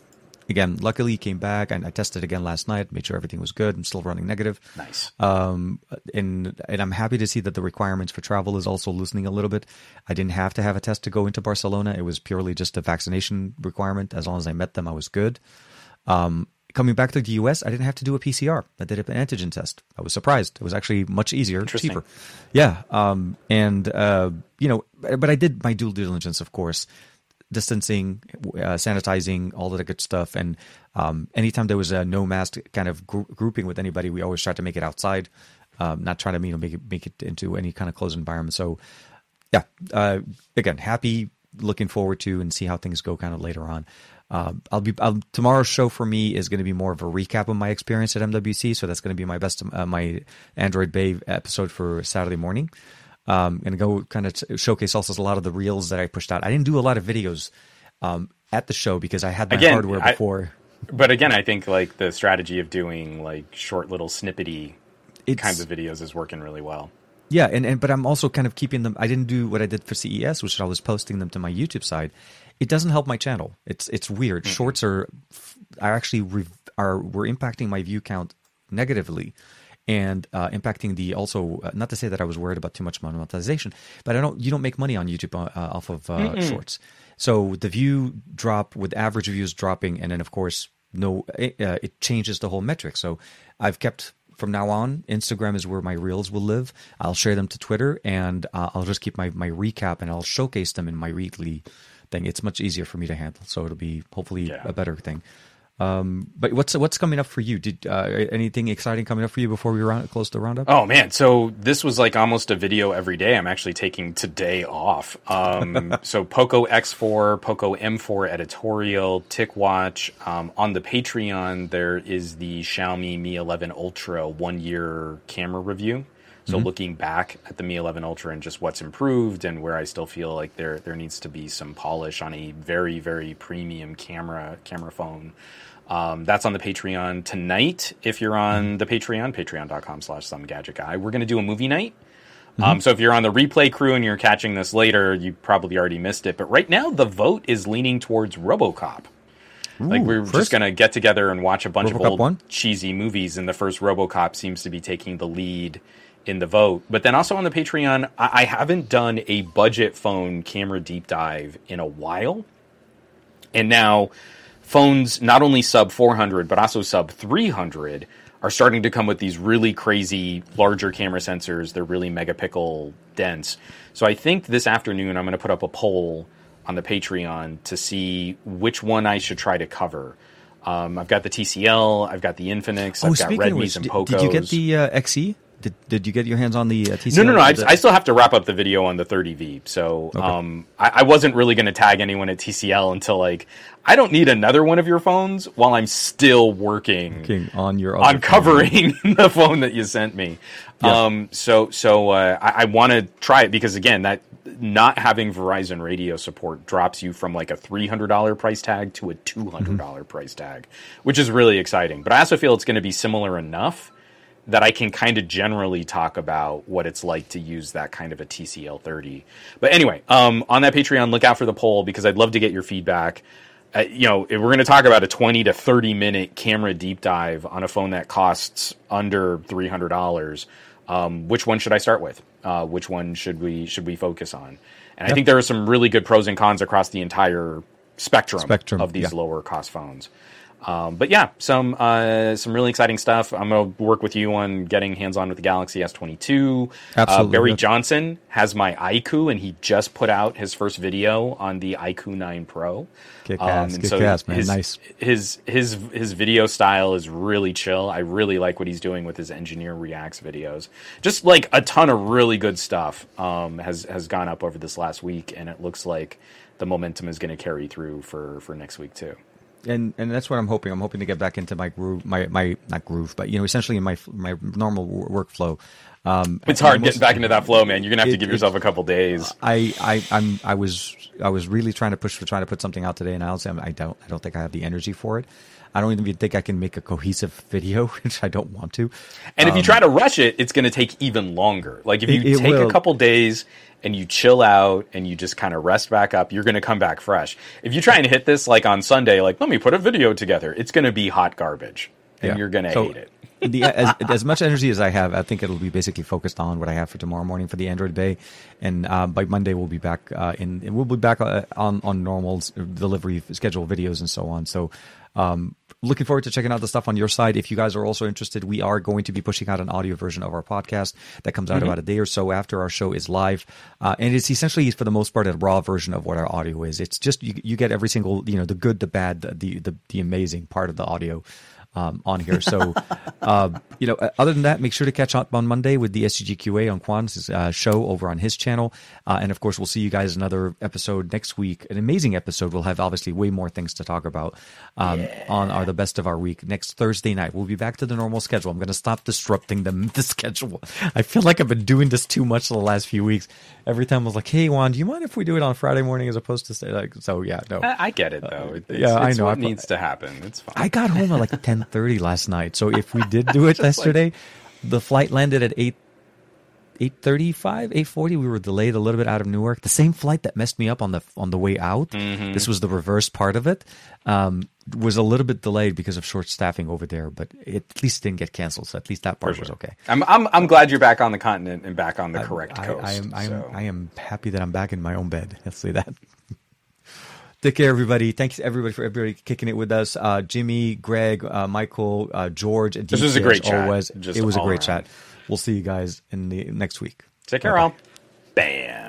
again, luckily he came back and I tested again last night, made sure everything was good. I'm still running negative. nice. Um, and and I'm happy to see that the requirements for travel is also loosening a little bit. I didn't have to have a test to go into Barcelona. It was purely just a vaccination requirement. As long as I met them, I was good. Um, coming back to the US, I didn't have to do a PCR. I did an antigen test. I was surprised. It was actually much easier, cheaper. Yeah. Um, and uh, you know, but I did my due diligence, of course distancing, uh, sanitizing, all of the good stuff. And um, anytime there was a no mask kind of gr- grouping with anybody, we always tried to make it outside, um, not trying to you know make it make it into any kind of closed environment. So yeah, uh, again, happy, looking forward to and see how things go kind of later on. Uh, I'll be I'll, tomorrow's show for me is going to be more of a recap of my experience at MWC, so that's going to be my best uh, my Android Bay episode for Saturday morning. Um, and go kind of showcase also a lot of the reels that I pushed out. I didn't do a lot of videos um, at the show because I had my Again, hardware I- before. But again, I think like the strategy of doing like short little snippety It's- kinds of videos is working really well. Yeah, and, and but I'm also kind of keeping them. I didn't do what I did for CES, which I was posting them to my YouTube side. It doesn't help my channel. It's it's weird. Shorts are are actually re, are were impacting my view count negatively, and uh, impacting the also uh, not to say that I was worried about too much monetization, but I don't you don't make money on YouTube uh, uh, off of uh, shorts. So the view drop with average views dropping, and then of course no it, uh, it changes the whole metric. So I've kept from now on, Instagram is where my reels will live. I'll share them to Twitter, and uh, I'll just keep my my recap and I'll showcase them in my weekly thing. It's much easier for me to handle, so it'll be hopefully Yeah. a better thing. Um, but what's what's coming up for you? Did uh, anything exciting coming up for you before we round close the roundup? Oh man, so this was like almost a video every day. I'm actually taking today off. Um, so Poco X4, Poco M4 editorial, TicWatch. Um, on the Patreon, there is the Xiaomi Mi 11 Ultra one year camera review. So looking back at the Mi 11 Ultra and just what's improved and where I still feel like there there needs to be some polish on a very very premium camera camera phone. Um, that's on the Patreon tonight. If you're on the Patreon, patreon.com slash some gadget guy, we're going to do a movie night. Um, so if you're on the replay crew and you're catching this later, you probably already missed it. But right now, the vote is leaning towards RoboCop. like we're first- just going to get together and watch a bunch RoboCop of old one? cheesy movies, and the first RoboCop seems to be taking the lead in the vote. But then also on the Patreon, I, I haven't done a budget phone camera deep dive in a while. And now phones not only sub 400 but also sub 300 are starting to come with these really crazy larger camera sensors. They're really megapixel dense. So I think this afternoon I'm going to put up a poll on the Patreon to see which one I should try to cover. Um, I've got the TCL, I've got the Infinix, oh, I've got Redmi's which, and Pocos. did you get the uh, XE? Did, did you get your hands on the uh, TCL? No, no, no. I, I still have to wrap up the video on the 30V. So um, I, I wasn't really going to tag anyone at TCL until like I don't need another one of your phones while I'm still working King, on your on other phone. covering the phone that you sent me. Yeah. Um, so so uh, I, I want to try it because again, that not having Verizon radio support drops you from like a three hundred dollar price tag to a two hundred Mm-hmm. price tag, which is really exciting. But I also feel it's going to be similar enough that I can kind of generally talk about what it's like to use that kind of a TCL 30. But anyway, um, on that Patreon, look out for the poll because I'd love to get your feedback. Uh, you know, if we're going to talk about a 20 to 30 minute camera deep dive on a phone that costs under $300. Um, which one should I start with? Uh, which one should we should we focus on? And I think there are some really good pros and cons across the entire spectrum, Spectrum, of these yeah. lower cost phones. Um, but yeah, some uh, some really exciting stuff. I'm gonna work with you on getting hands on with the Galaxy S22. Uh, Barry. Johnson has my iQOO, and he just put out his first video on the iQOO 9 Pro. Kick ass, and kick ass, man. His, Nice. His his his video style is really chill. I really like what he's doing with his engineer reacts videos. Just like a ton of really good stuff um, has has gone up over this last week, and it looks like the momentum is going to carry through for for next week too. And and that's what I'm hoping. I'm hoping to get back into my groove, my my not groove, but you know, essentially in my my normal wo- workflow. Um, It's hard and getting back into that flow, man. You're gonna have to give it- yourself a couple days. I, I I'm I was I was really trying to push for trying to put something out today, and honestly, I'm, I don't I don't think I have the energy for it. I don't even think I can make a cohesive video, which I don't want to. And if you try to rush it, it's going to take even longer. Like if you Um, It- it take a couple days and you chill out and you just kind of rest back up, you're going to come back fresh. If you try and hit this like on Sunday, like let me put a video together, it's going to be hot garbage, and Yeah. you're going to So, hate it. the, as, as much energy as I have, I think it'll be basically focused on what I have for tomorrow morning for the Android Bay, and uh, by Monday we'll be back uh, in. We'll be back uh, on on normal delivery schedule videos and so on. So. Um, looking forward to checking out the stuff on your side. If you guys are also interested, we are going to be pushing out an audio version of our podcast that comes out about a day or so after our show is live, uh, and it's essentially for the most part a raw version of what our audio is. It's just you, you get every single you know the good, the bad, the, the, the amazing part of the audio um, on here. So, uh, you know, other than that, make sure to catch up on Monday with the SGGQA on Juan's uh, show over on his channel. Uh, and of course, we'll see you guys another episode next week. An amazing episode. We'll have obviously way more things to talk about um, on our the best of our week next Thursday night. We'll be back to the normal schedule. I'm going to stop disrupting the the schedule. I feel like I've been doing this too much the last few weeks. Every time I was like, "Hey, Juan, do you mind if we do it on Friday morning as opposed to say like?" So yeah, no. I, I get it though. It's, yeah, I know. What I needs to happen. It's fine. I got home at like ten thirty last night. So if we did do it yesterday, the flight landed at eight eight thirty five, eight forty. We were delayed a little bit out of Newark. The same flight that messed me up on the on the way out. This was the reverse part of it. Um, was a little bit delayed because of short staffing over there, but it at least didn't get canceled. So at least that part was okay. I'm, I'm I'm glad you're back on the continent and back on the correct I, coast. I am I am. I am happy that I'm back in my own bed. Let's say that. Take care, everybody. Thanks everybody for everybody kicking it with us. Uh, Jimmy, Greg, uh, Michael, uh, George, and This was a great chat. Just it was a great around. chat. We'll see you guys in the next week. Take care, Bye-bye. all. Bam.